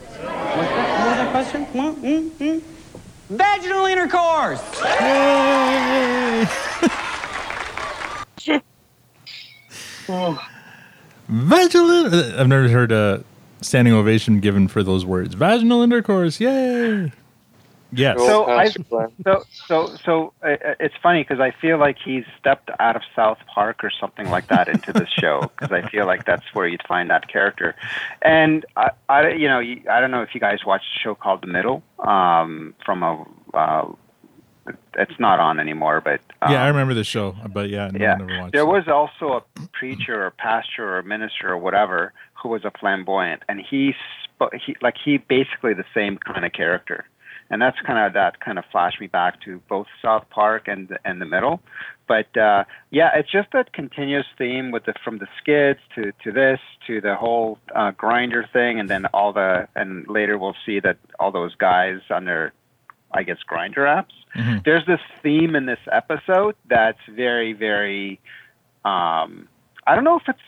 What's that, what was that question? Mm, mm, mm. Vaginal intercourse. Vaginal. uh, I've never heard a standing ovation given for those words. Vaginal intercourse, yay! Yes. So I, so so so uh, uh, it's funny because I feel like he's stepped out of South Park or something like that into this show because I feel like that's where you'd find that character, and I, I you know I don't know if you guys watched a show called The Middle um, from a uh, it's not on anymore. But um, yeah, I remember the show, but yeah, no, yeah, I never watched. there it. was also a preacher or pastor or minister or whatever who was a flamboyant, and he, sp- he like he basically the same kind of character, and that's kind of that kind of flashed me back to both South Park and the, and the middle, but uh, yeah, it's just that continuous theme with the from the skids to to this to the whole uh, Grindr thing, and then all the and later we'll see that all those guys on their I guess Grindr apps Mhm. there's this theme in this episode that's very very um i don't know if it's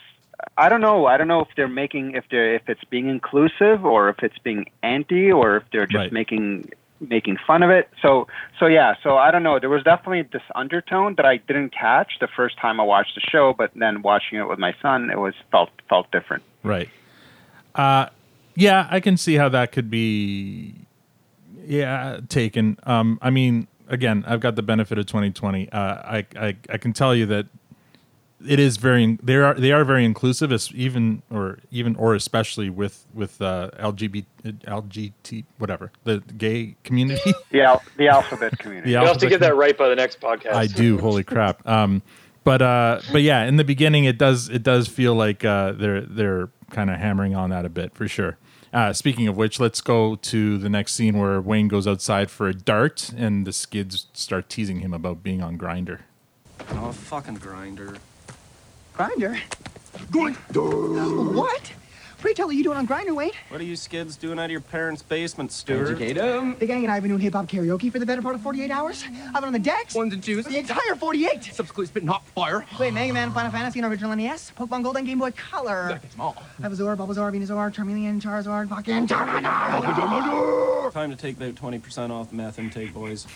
i don't know i don't know if they're making if they're if it's being inclusive or if it's being anti or if they're just Right. making making fun of it so so yeah so i don't know there was definitely this undertone that i didn't catch the first time i watched the show but then watching it with my son it was felt felt different Right. Uh, yeah, I can see how that could be. Yeah, taken. Um, I mean, again, I've got the benefit of 2020. Uh, I, I I can tell you that it is very. They are they are very inclusive. As even or even or especially with with uh, LGBT LGBT whatever the gay community. the al- the alphabet community The You'll have to alphabet get that right by the next podcast. I do. Holy crap. Um, but uh, but yeah, in the beginning, it does it does feel like uh, they're they're kind of hammering on that a bit for sure. Uh, speaking of which, let's go to the next scene where Wayne goes outside for a dart, and the skids start teasing him about being on Grindr. Oh, fucking Grindr. Grindr? What? Pray tell, are you doing on Grindr, Wade? What are you skids doing out of your parents' basement, Stewart? The gang and I have been doing hip hop karaoke for the better part of 48 hours. I've been on the decks. Ones and twos. The entire 48. Subsequently spitting hot fire. Wait, Mega Man, Final Fantasy, and Original NES, Pokemon Gold, and Game Boy Color. That's all. Ivysaur, Bulbasaur, Venusaur, Charmeleon, Charizard, fucking Charmander. Time to take that 20% off meth intake, boys.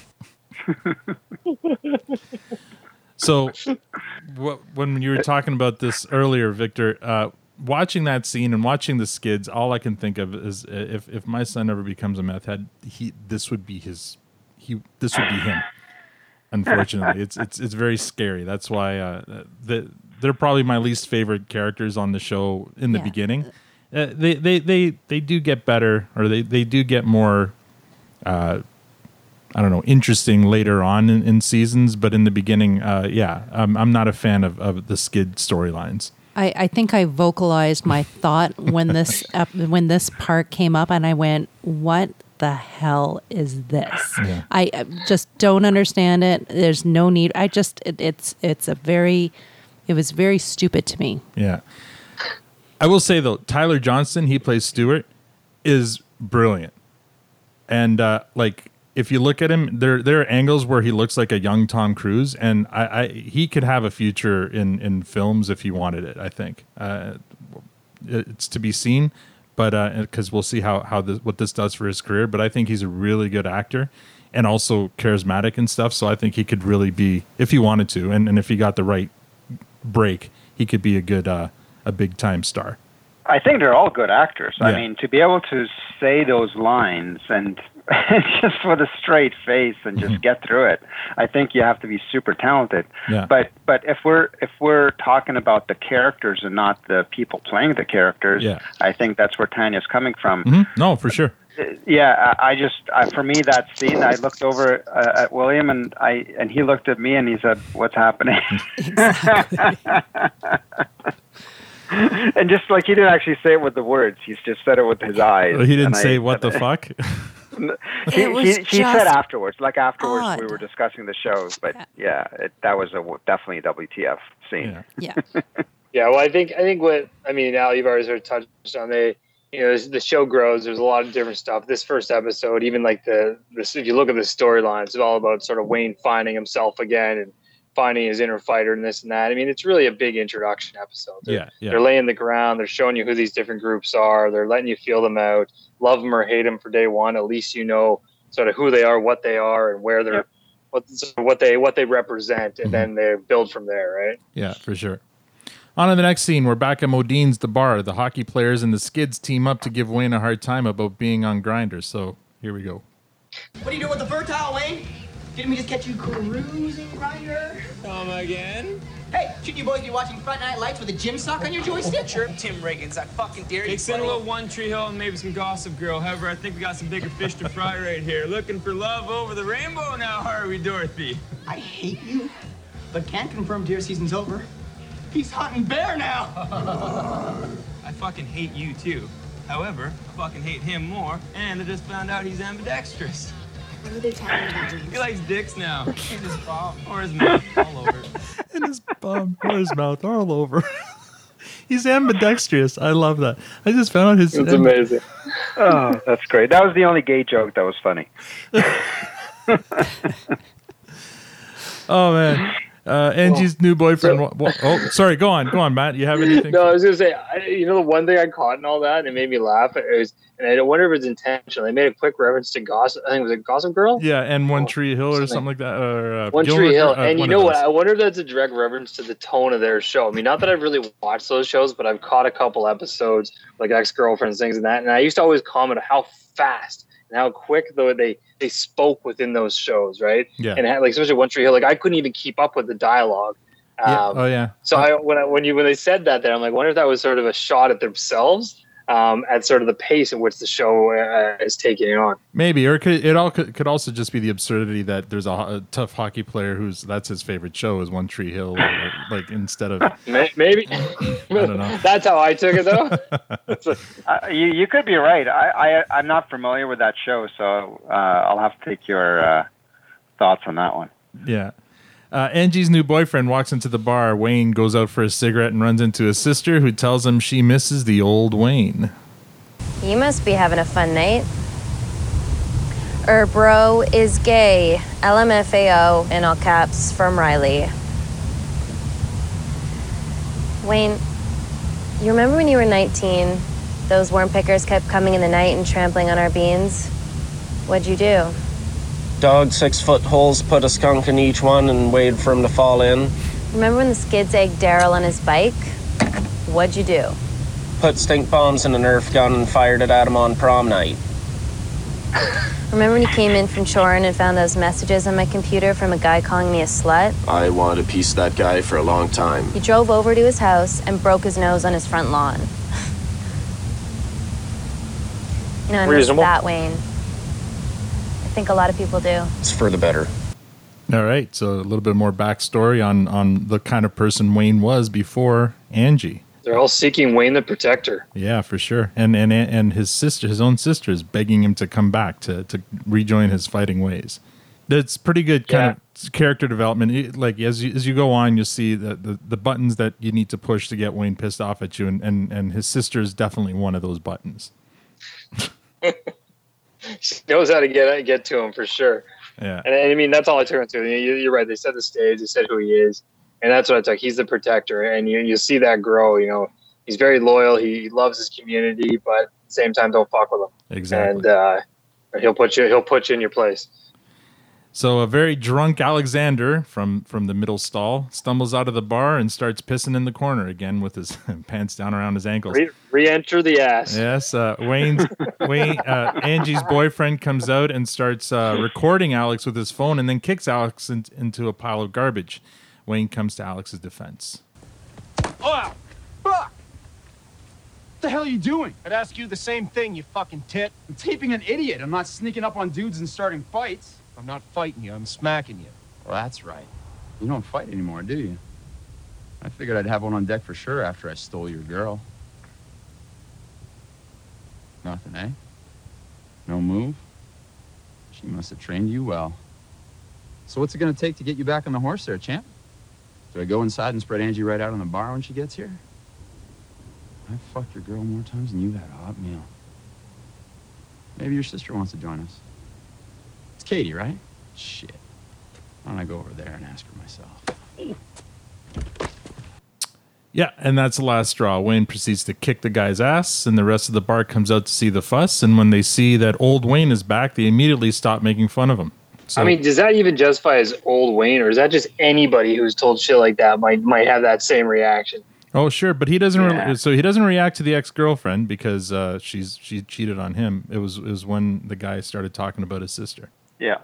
So, what, when you were talking about this earlier, Victor, uh, watching that scene and watching the skids, all I can think of is uh, if if my son ever becomes a meth head, he this would be his he this would be him. Unfortunately, it's it's it's very scary. That's why uh, the, they're probably my least favorite characters on the show in the Yeah. beginning. Uh, they, they they they do get better, or they they do get more. Uh, I don't know, interesting later on in, in seasons, but in the beginning, uh, yeah, I'm, I'm not a fan of, of the skid storylines. I, I think I vocalized my thought when this when this part came up, and I went, "What the hell is this?" Yeah. I uh, just don't understand it. There's no need. I just it, it's it's a very it was very stupid to me. Yeah. I will say though, Tyler Johnston, he plays Stewart, is brilliant. And uh, like if you look at him, there there are angles where he looks like a young Tom Cruise, and I, I he could have a future in in films if he wanted it. I think uh, it's to be seen, but because we'll see how how this, what this does for his career. But I think he's a really good actor and also charismatic and stuff. So I think he could really be if he wanted to, and, and if he got the right break, he could be a good uh, a big time star. I think they're all good actors. I mean, to be able to say those lines and just with a straight face and just get through it, I think you have to be super talented. Yeah. But but if we're if we're talking about the characters and not the people playing the characters, Yeah. I think that's where Tanya's coming from. Mhm. No, for sure. Yeah, I I just I, for me that scene, I looked over uh, at William and I and he looked at me and he said, "What's happening?" and just like he didn't actually say it with the words, he's just said it with his eyes. He didn't And I- say what the fuck. He, It was he, he said afterwards, like afterwards odd. we were discussing the show, but yeah, it, that was a w- definitely a WTF scene. Yeah. Yeah, well, I think I think what I mean, Al, you've already sort of touched on they, you know, as the show grows. There's a lot of different stuff. This first episode, even like the this, if you look at the storylines, it's all about sort of Wayne finding himself again and finding his inner fighter and this and that. I mean, it's really a big introduction episode. They're, Yeah, yeah. they're laying the ground. They're showing you who these different groups are. They're letting you feel them out, love them or hate them for day one. At least you know sort of who they are, what they are, and where they're. What, what they what they represent, and mm-hmm. then they build from there, right? Yeah, for sure. On to the next scene. We're back at Modean's the bar. The hockey players and the skids team up to give Wayne a hard time about being on Grindrs. So here we go. What are you doing with the fertile, Wayne? Didn't we just catch you cruising, Grindr? Come again? Hey, shouldn't you boys be watching Front Night Lights with a gym sock on your joystick? Sure, Tim Riggins, I fucking dare you. Mixing a little One Tree Hill and maybe some Gossip Girl. However, I think we got some bigger fish to fry right here. Looking for love over the rainbow now, are we, Dorothy? I hate you, but can't confirm deer season's over. He's hunting bear now. I fucking hate you too. However, I fucking hate him more, and I just found out he's ambidextrous. What are they talking about? He likes dicks now. In his palm or his mouth, all over. in his bum or his mouth all over. He's ambidextrous. I love that. I just found out his. It's amazing. Oh, that's great. That was the only gay joke that was funny. Oh man, uh, Angie's new boyfriend. wa- oh, sorry. Go on. Go on, Matt. You have anything? No, I was gonna say, I, you know, the one thing I caught in all that, and it made me laugh. It was, and I wonder if it's intentional. They made a quick reference to Gossip. I think it was a Gossip Girl. Yeah, and One Tree Hill or something like that. Or uh, One Gilmore Tree Hill, uh, and you know what? I wonder if that's a direct reference to the tone of their show. I mean, not that I've really watched those shows, but I've caught a couple episodes, like ex girlfriends, things and that. And I used to always comment how fast and how quick though they they spoke within those shows, right? Yeah. And had, like especially One Tree Hill, like I couldn't even keep up with the dialogue. Yeah. Um, oh yeah. so I when I, when you when they said that, there I'm like, wonder if that was sort of a shot at themselves, um, at sort of the pace at which the show uh, is taking it on. Maybe, or it could, it all could, could also just be the absurdity that there's a, a tough hockey player who's that's his favorite show is One Tree Hill, or, like instead of Maybe I don't know. that's how I took it though. Uh, you, you could be right. I, I, I'm not familiar with that show, so uh, I'll have to take your uh, thoughts on that one. Yeah. Uh, Angie's new boyfriend walks into the bar. Wayne goes out for a cigarette and runs into his sister, who tells him she misses the old Wayne. You must be having a fun night. Er, bro is gay. LMFAO in all caps from Reilly. Wayne, you remember when you were 19? Those worm pickers kept coming in the night and trampling on our beans? What'd you do? Dug six foot holes, put a skunk in each one, and waited for him to fall in. Remember when the skids egged Daryl on his bike? What'd you do? Put stink bombs in a Nerf gun and fired it at him on prom night. Remember when you came in from Chorin and found those messages on my computer from a guy calling me a slut? I wanted a piece of that guy for a long time. You drove over to his house and broke his nose on his front lawn. you know, I Reasonable. that, Wayne. I think a lot of people do. It's for the better. All right, so a little bit more backstory on on the kind of person Wayne was before Angie. They're all seeking Wayne the Protector. Yeah, for sure. And and and his sister, his own sister, is begging him to come back to to rejoin his fighting ways. That's pretty good kind of character development. Like as you, as you go on, you'll see the, the the buttons that you need to push to get Wayne pissed off at you, and and and his sister is definitely one of those buttons. She knows how to get get to him for sure. Yeah. And, and I mean, that's all I took into it. You, you're right. They set the stage. They said who he is, and that's what I took. He's the protector, and you you see that grow. You know, he's very loyal. He loves his community, but at the same time, don't fuck with him. Exactly. And uh, he'll put you he'll put you in your place. So a very drunk Alexander from from the middle stall stumbles out of the bar and starts pissing in the corner again with his pants down around his ankles. Re- re-enter the ass. Yes, uh, Wayne's Wayne uh, Angie's boyfriend comes out and starts uh, recording Alex with his phone, and then kicks Alex in, into a pile of garbage. Wayne comes to Alex's defense. Oh, fuck! What the hell are you doing? I'd ask you the same thing, you fucking tit. I'm taping an idiot. I'm not sneaking up on dudes and starting fights. I'm not fighting you, I'm smacking you. Well, that's right. You don't fight anymore, do you? I figured I'd have one on deck for sure after I stole your girl. Nothing, eh? No move? She must have trained you well. So what's it gonna take to get you back on the horse there, champ? Do I go inside and spread Angie right out on the bar when she gets here? I fucked your girl more times than you've had a hot meal. Maybe your sister wants to join us. It's Katy, right? Shit. Why don't I go over there and ask her myself? Yeah, and that's the last straw. Wayne proceeds to kick the guy's ass, and the rest of the bar comes out to see the fuss. And when they see that old Wayne is back, they immediately stop making fun of him. So, I mean, does that even justify as old Wayne, or is that just anybody who's told shit like that might might have that same reaction? oh sure, but he doesn't. Yeah. Re- so he doesn't react to the ex girlfriend because uh, she's she cheated on him. It was it was when the guy started talking about his sister. Yeah.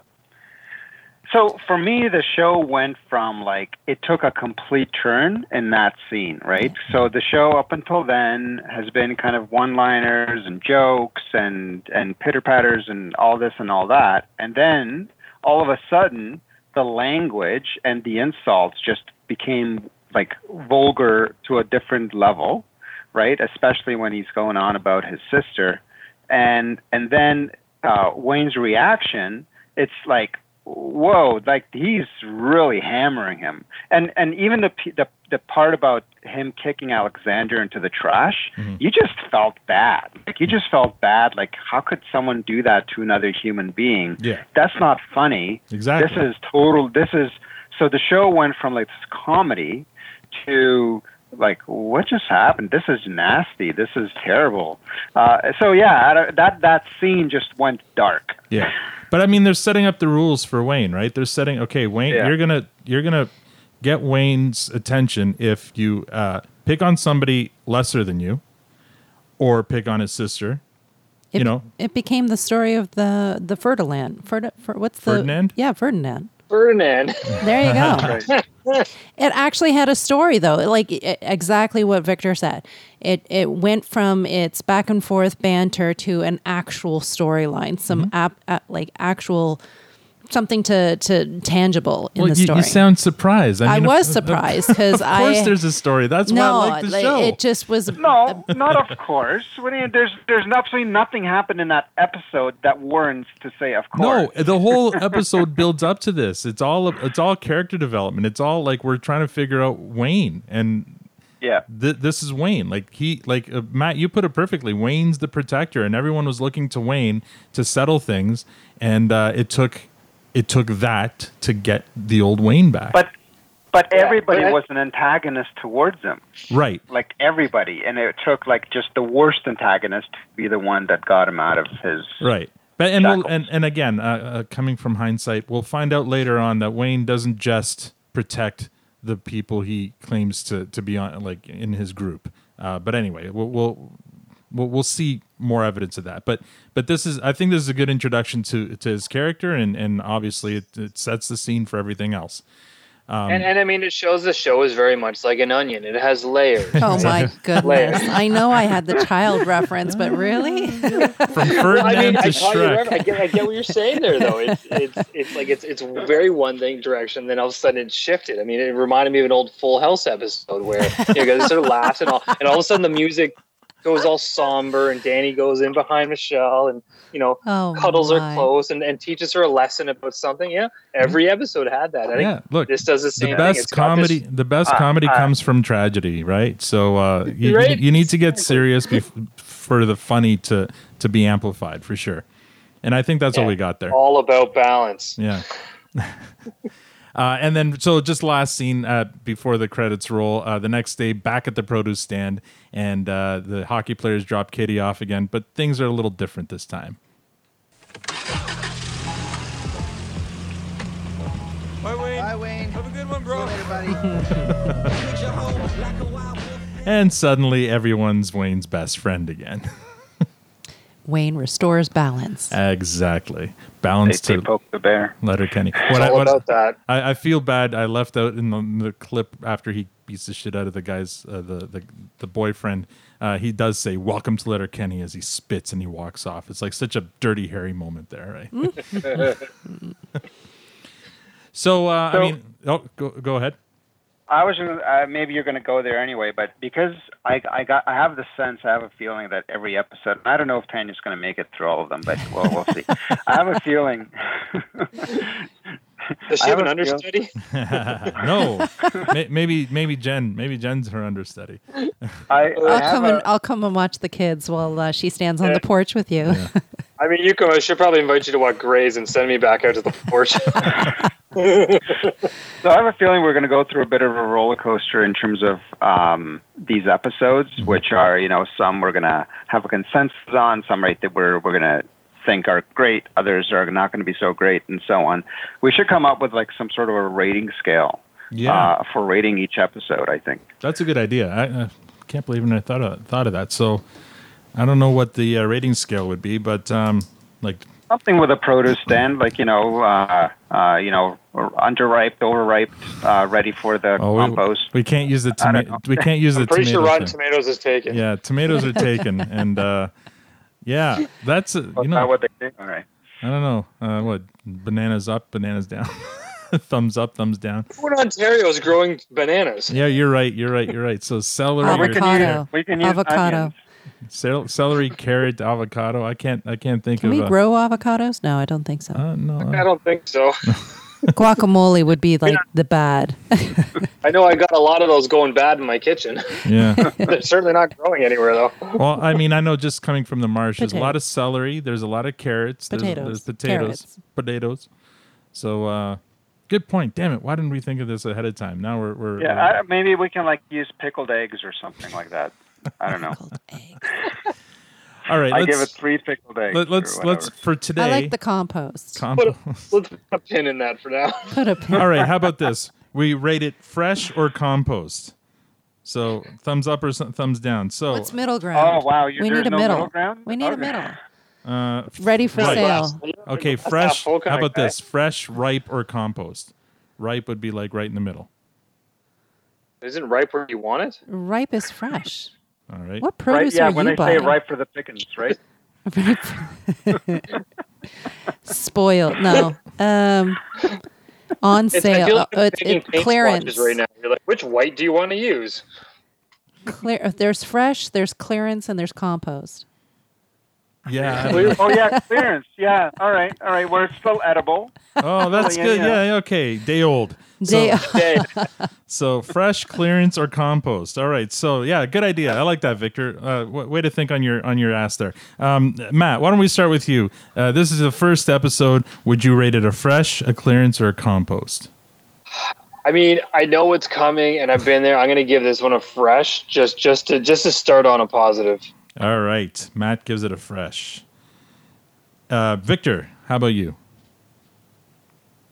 so for me, the show went from like it took a complete turn in that scene, right? So the show up until then has been kind of one-liners and jokes and and pitter patters and all this and all that, and then all of a sudden the language and the insults just became like vulgar to a different level, right? Especially when he's going on about his sister, and and then uh, Wayne's reaction, it's like whoa, like he's really hammering him. And and even the the the part about him kicking Alexander into the trash, you just felt bad. Like you just felt bad. Like how could someone do that to another human being? Yeah. That's not funny. Exactly. This is total. This is so the show went from like this comedy to like what just happened this is nasty this is terrible uh, so yeah that that scene just went dark Yeah. But I mean they're setting up the rules for Wayne, right? They're setting okay, Wayne, Yeah. you're going to you're going to get Wayne's attention if you uh, pick on somebody lesser than you or pick on his sister. It, you know, it became the story of the the Ferdinand. Ferdi- Fer, what's the Ferdinand? Yeah, Ferdinand. Ferdinand. There you go. It actually had a story though, like e- exactly what Victor said. It it went from its back and forth banter to an actual storyline, some Mm-hmm. ap, like actual something to to tangible in well, the you, story. you sound surprised. I, I was of- surprised 'cause Of I- course there's a story. That's no, why I like the like, show. it just was no not of course what do you, there's there's absolutely nothing happened in that episode that warrants to say of course No, the whole episode builds up to this. It's all it's all character development. It's all like we're trying to figure out Wayne and yeah th- this is Wayne. Like he like uh, Matt, you put it perfectly. Wayne's the protector, and everyone was looking to Wayne to settle things, and uh, it took it took that to get the old Wayne back. but but everybody but I- was an antagonist towards him right. like everybody and it took like just the worst antagonist to be the one that got him out of his Right. But and we'll, and and again, uh, uh, coming from hindsight, we'll find out later on that Wayne doesn't just protect the people he claims to to be on like in his group. Uh, but anyway, we'll, we'll we'll we'll see more evidence of that. But but this is I think this is a good introduction to to his character, and and obviously it, it sets the scene for everything else. Um, and, and I mean, it shows the show is very much like an onion. It has layers. Oh my Layers. goodness! I know I had the child reference, but really, from Well, I mean, Ferdinand I, to caught Shrek. right- I get, I get what you're saying there, though. It's, it's, it's like it's, it's very one thing direction, then all of a sudden it shifted. I mean, it reminded me of an old Full House episode where you know, guys sort of laughs and all, and all of a sudden the music goes all somber, and Danny goes in behind Michelle, and you know, Oh, cuddles my. her close, and, and teaches her a lesson about something. Yeah, every episode had that. I think Yeah, look, this does the same the best It's this- comedy the best Uh, comedy uh, comes from tragedy right so uh you, Right. you need to get serious bef- for the funny to to be amplified for sure and i think that's what we got there all about balance. yeah Uh, and then, so just last scene uh, before the credits roll. Uh, the next day, back at the produce stand, and uh, the hockey players drop Katy off again, but things are a little different this time. Bye, Wayne. Bye, Wayne. Have a good one, bro. And suddenly, everyone's Wayne's best friend again. Wayne restores balance. Exactly. Balance They- they to poke the bear. Letterkenny. It's all about that. I, I feel bad. I left out in the, the clip after he beats the shit out of the guy's uh, the, the the boyfriend. Uh, he does say "Welcome to Letterkenny" as he spits and he walks off. It's like such a dirty, hairy moment there, right? so uh, I mean, oh, go go ahead. I was gonna, uh, maybe you're going to go there anyway, but because I I got I have the sense I have a feeling that every episode I don't know if Tanya's going to make it through all of them, but well we'll see. I have a feeling. Does she have have an a understudy? no, maybe maybe Jen, maybe Jen's her understudy. I, I'll come and I'll come and watch the kids while uh, she stands on the porch with you. I mean, you can. I should probably invite you to watch Grey's and send me back out to the porch. So I have a feeling we're going to go through a bit of a roller coaster in terms of um, these episodes, which are you know some we're going to have a consensus on, some right that we're we're going to think are great, others are not going to be so great, and so on. We should come up with like some sort of a rating scale Yeah. uh, for rating each episode. I think. That's a good idea. I, I can't believe I thought of, thought of that. So I don't know what the uh, rating scale would be, but um, like something with a produce stand, like you know, uh, uh, you know, underripe, overripe, uh, ready for the Oh, we, compost. we can't use the I don't tomato. know. We can't use the I'm pretty tomato. sure Rotten thing. Tomatoes is taken. Yeah, tomatoes are taken, and uh, yeah, that's uh, you Is know. that what they do? All right. I don't know. Uh, what bananas up, bananas down, thumbs up, thumbs down. Who in Ontario is growing bananas? Yeah, you're right. You're right. You're right. So celery, or- Avocado. We can use avocado. Onions. cel- celery, carrot, avocado. I can't. I can't think Can of. we uh, grow avocados? No, I don't think so. Uh, no. I don't think so. Guacamole would be like the bad. I know I got a lot of those going bad in my kitchen. Yeah. They're certainly not growing anywhere though. well, I mean, I know just coming from the marsh, there's a lot of celery. There's a lot of carrots. There's, Potatoes, there's potatoes. carrots. Potatoes. So, uh, good point. Damn it! Why didn't we think of this ahead of time? Now we're we're. Yeah, we're- I, maybe we can like use pickled eggs or something like that. I don't know. all right. I give it three pickled eggs. Let, let's let's for today. I like the compost. compost. Let's put a pin in that for now. Put a pin. All right, how about this? We rate it fresh or compost. So thumbs up or thumbs down. So What's middle ground? Oh wow, you, we need a no middle. middle ground. We need a middle. uh, Ready for right. sale. Okay, fresh. How about this? Fresh, ripe, or compost? Ripe would be like right in the middle. Isn't ripe where you want it? Ripe is fresh. All right. What Right, produce yeah, are when you they buying? say ripe for the pickings, right? Spoiled. No. Um, on It's, sale. feel like Oh, I'm it's it, paint clearance. right now. You're like, which white do you want to use? Clear. There's fresh. There's clearance, and there's compost. Yeah. oh yeah, clearance. Yeah. All right. All right. Where it's still edible. Oh, that's Yeah, good. yeah. Yeah. Okay. Day old. Day- So, so fresh, clearance, or compost. All right. So yeah, good idea. I like that, Victor. Uh, w- way to think on your on your ass there, um, Matt. Why don't we start with you? Uh, this is the first episode. Would you rate it a fresh, a clearance, or a compost? I mean, I know what's coming, and I've been there. I'm gonna give this one a fresh, just just to just to start on a positive. All right. Matt gives it a fresh. Uh, Victor, how about you?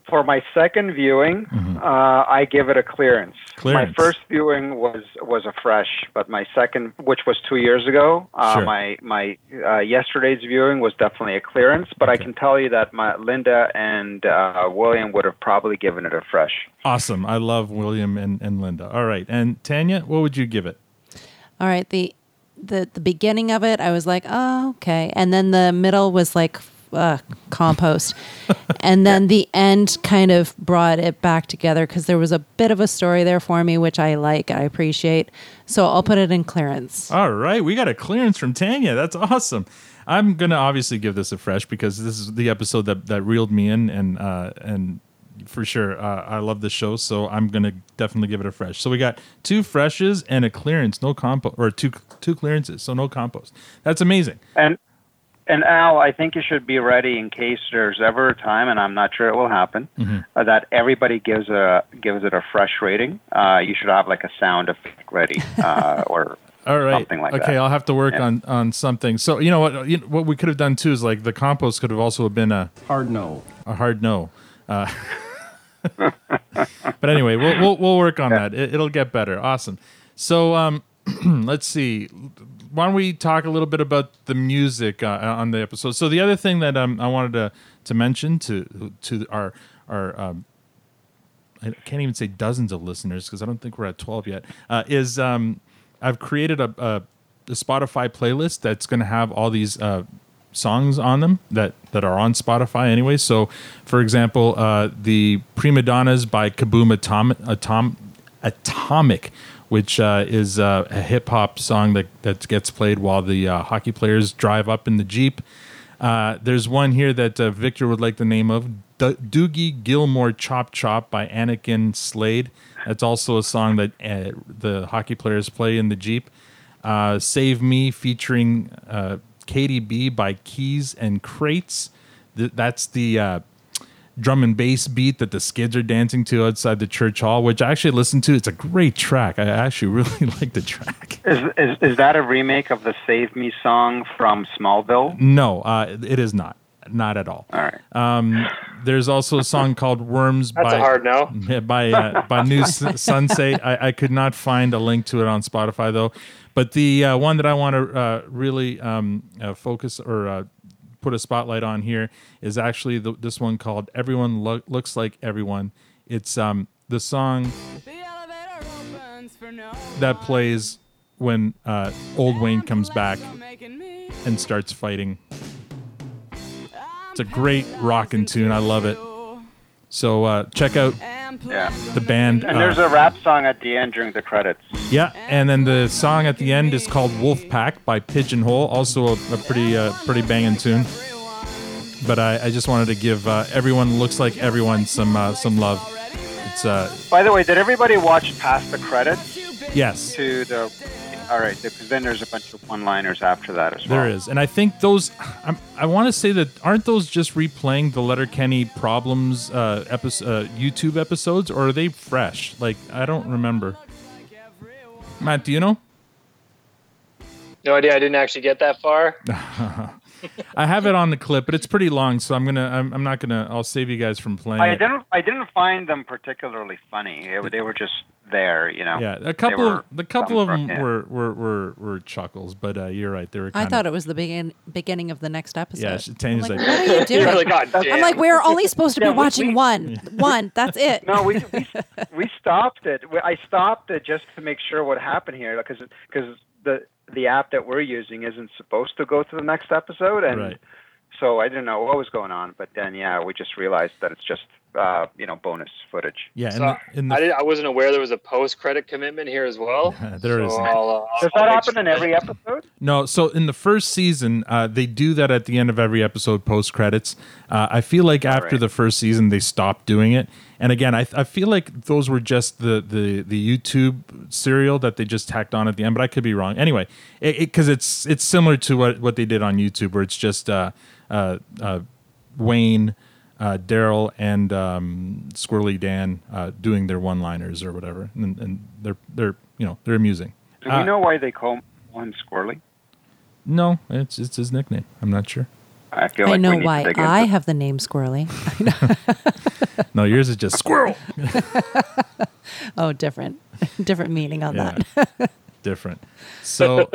For my second viewing, uh, I give it a clearance. Mm-hmm. Clearance. My first viewing was was a fresh, but my second, which was two years ago, uh, Sure. my my uh, yesterday's viewing was definitely a clearance. But I can tell you that my Linda and uh, William would have probably given it a fresh. Awesome. I love William and, and Linda. All right. And Tanya, what would you give it? All right. The the the beginning of it, I was like, oh, okay, and then the middle was like uh, compost, and then the end kind of brought it back together because there was a bit of a story there for me, which I like, I appreciate. So I'll put it in clearance. All right, we got a clearance from Tanya. That's awesome. I'm gonna obviously give this a fresh because this is the episode that, that reeled me in, and uh, and for sure uh, I love the show, so I'm gonna definitely give it a fresh. So we got two freshes and a clearance, no compost, or two two clearances, so no compost. That's amazing. And and Al, I think you should be ready in case there's ever a time, and I'm not sure it will happen, Mhm. uh, that everybody gives a gives it a fresh rating. Uh, you should have like a sound effect ready, uh, or All right. something like that. okay, that. I'll have to work Yeah. on on something. So you know what? You know, what we could have done too is like the compost could have also been a hard no. A hard no. Uh, but anyway, we'll we'll, we'll work on that. It, it'll get better. Awesome. So um, let's see. Why don't we talk a little bit about the music uh, on the episode? So the other thing that um, I wanted to to mention to to our our um, I can't even say dozens of listeners because I don't think we're at 12 yet, uh, is um, I've created a, a, a Spotify playlist that's going to have all these uh, songs on them that, that are on Spotify anyway. So, for example, uh, the Premadonnas by Kaboom Atom- Atom- Atomic, which uh, is uh, a hip hop song that, that gets played while the uh, hockey players drive up in the Jeep. Uh, there's one here that uh, Victor would like the name of D- Dougie Gilmore Chop Chop by Annakin Slayd. That's also a song that uh, the hockey players play in the Jeep. Save Me featuring Katy B by Keys N Krates. Th- that's the drum and bass beat that the skids are dancing to outside the church hall, which I actually listened to. It's a great track. I actually really like the track. Is, is is that a remake of the "Save Me" song from Smallville? No, uh, it is not. Not at all. All right. Um, there's also a song called "Worms" That's by a hard no. By uh, by New S- Sunset. I, I could not find a link to it on Spotify though. But the uh, one that I want to uh, really um, uh, focus or uh, put a spotlight on here is actually the, this one called "Everyone Lo- Looks Like Everyone." It's um the song that plays when uh, old Wayne comes back and starts fighting. It's a great rockin' tune. I love it. So uh, check out Yeah. the band. And uh, there's a rap song at the end during the credits. yeah, and then the song at the end is called "Wolf Pack" by Pigeon Hole, also a, a pretty uh, pretty banging tune. But I, I just wanted to give uh, everyone looks like everyone some uh, some love. It's uh By the way, did everybody watch past the credits yes, to the? All right, because then there's a bunch of one-liners after that as well. there is, and I think those. I'm, I want to say that aren't those just replaying the Letterkenny problems uh, episode, uh, YouTube episodes, or are they fresh? Like I don't remember. Matt, do you know? No idea. I didn't actually get that far. I have it on the clip, but it's pretty long, so I'm gonna. I'm, I'm not gonna. I'll save you guys from playing I it. didn't. I didn't find them particularly funny. They were- They were just there, you know. Yeah, a couple of the couple of some- them yeah. were, were were were chuckles, but uh, you're right. They were. I Kind thought it was the begin beginning of the next episode. Yeah, she- Tanya's I'm like, like, what are you doing? You're like, "God I'm like, we're only supposed to be Yeah, we- watching we- one. One. That's it. No, we, we we stopped it. We- I stopped it just to make sure what happened here, because because the the app that we're using isn't supposed to go to the next episode, and Right. so I didn't know what was going on. But then, yeah, we just realized that it's just uh, you know bonus footage. Yeah, So I, didn't, I wasn't aware there was a post-credit commitment here as well. There so isn't. I'll, uh, Does I'll that make happen in every episode? No, so in the first season, uh, they do that at the end of every episode post credits. Uh, I feel like after right. the first season, they stopped doing it. And again, I, I feel like those were just the, the, the YouTube serial that they just tacked on at the end, but I could be wrong. Anyway, because it, 'cause it's it's similar to what, what they did on YouTube, where it's just uh, uh, uh, Wayne, uh, Daryl, and um, Squirrely Dan uh, doing their one liners or whatever, and, and they're they're you know they're amusing. Do Uh, we know why they call one Squirrely? No, it's it's his nickname. I'm not sure. I feel I like know we need to why dig into I have the name Squirrely. No, yours is just squirrel. oh, different, different meaning on Yeah. that. Different. So,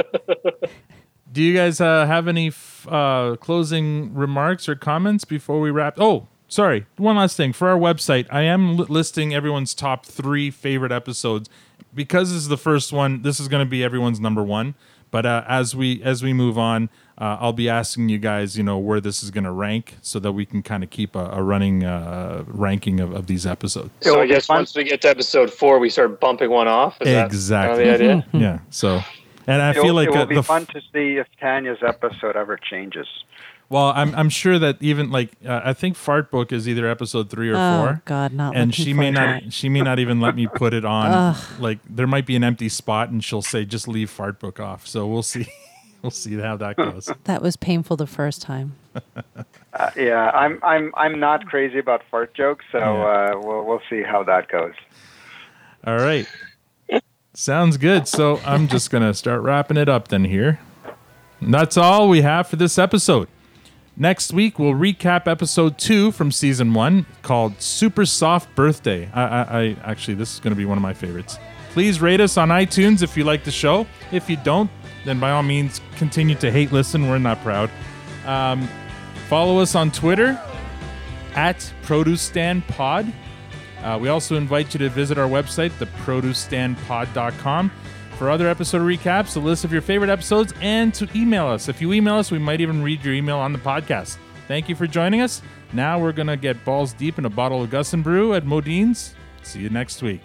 do you guys uh, have any f- uh, closing remarks or comments before we wrap? Oh, sorry. One last thing for our website, I am li- listing everyone's top three favorite episodes because this is the first one. This is going to be everyone's number one. But uh, as we as we move on, uh, I'll be asking you guys, you know, where this is going to rank, so that we can kind of keep a, a running uh, ranking of, of these episodes. So I guess once we get to episode four, we start bumping one off. Is that exactly. kind of the idea? Yeah. So, and I it feel will, like it will uh, be the fun to see if Tanya's episode ever changes. Well, I'm I'm sure that even like uh, I think Fart Book is either episode three or Oh, four. God, not and she may forward to not she may not even let me put it on. Ugh. like there might be an empty spot, and she'll say just leave Fart Book off. So we'll see, we'll see how that goes. That was painful the first time. Uh, yeah, I'm I'm I'm not crazy about fart jokes, so Yeah. uh, we'll we'll see how that goes. All right, sounds good. So I'm just gonna start wrapping it up then here. And that's all we have for this episode. Next week, we'll recap episode two from season one called Super Soft Birthday. I, I, I actually, this is going to be one of my favorites. Please rate us on iTunes if you like the show. If you don't, then by all means, continue to hate listen. We're not proud. Um, follow us on Twitter at Produce Stand Pod. Uh, we also invite you to visit our website, theproducestandpod.com, for other episode recaps, a list of your favorite episodes, and to email us. If you email us, we might even read your email on the podcast. Thank you for joining us. Now we're going to get balls deep in a bottle of Gus N Bru at Modean's. See you next week.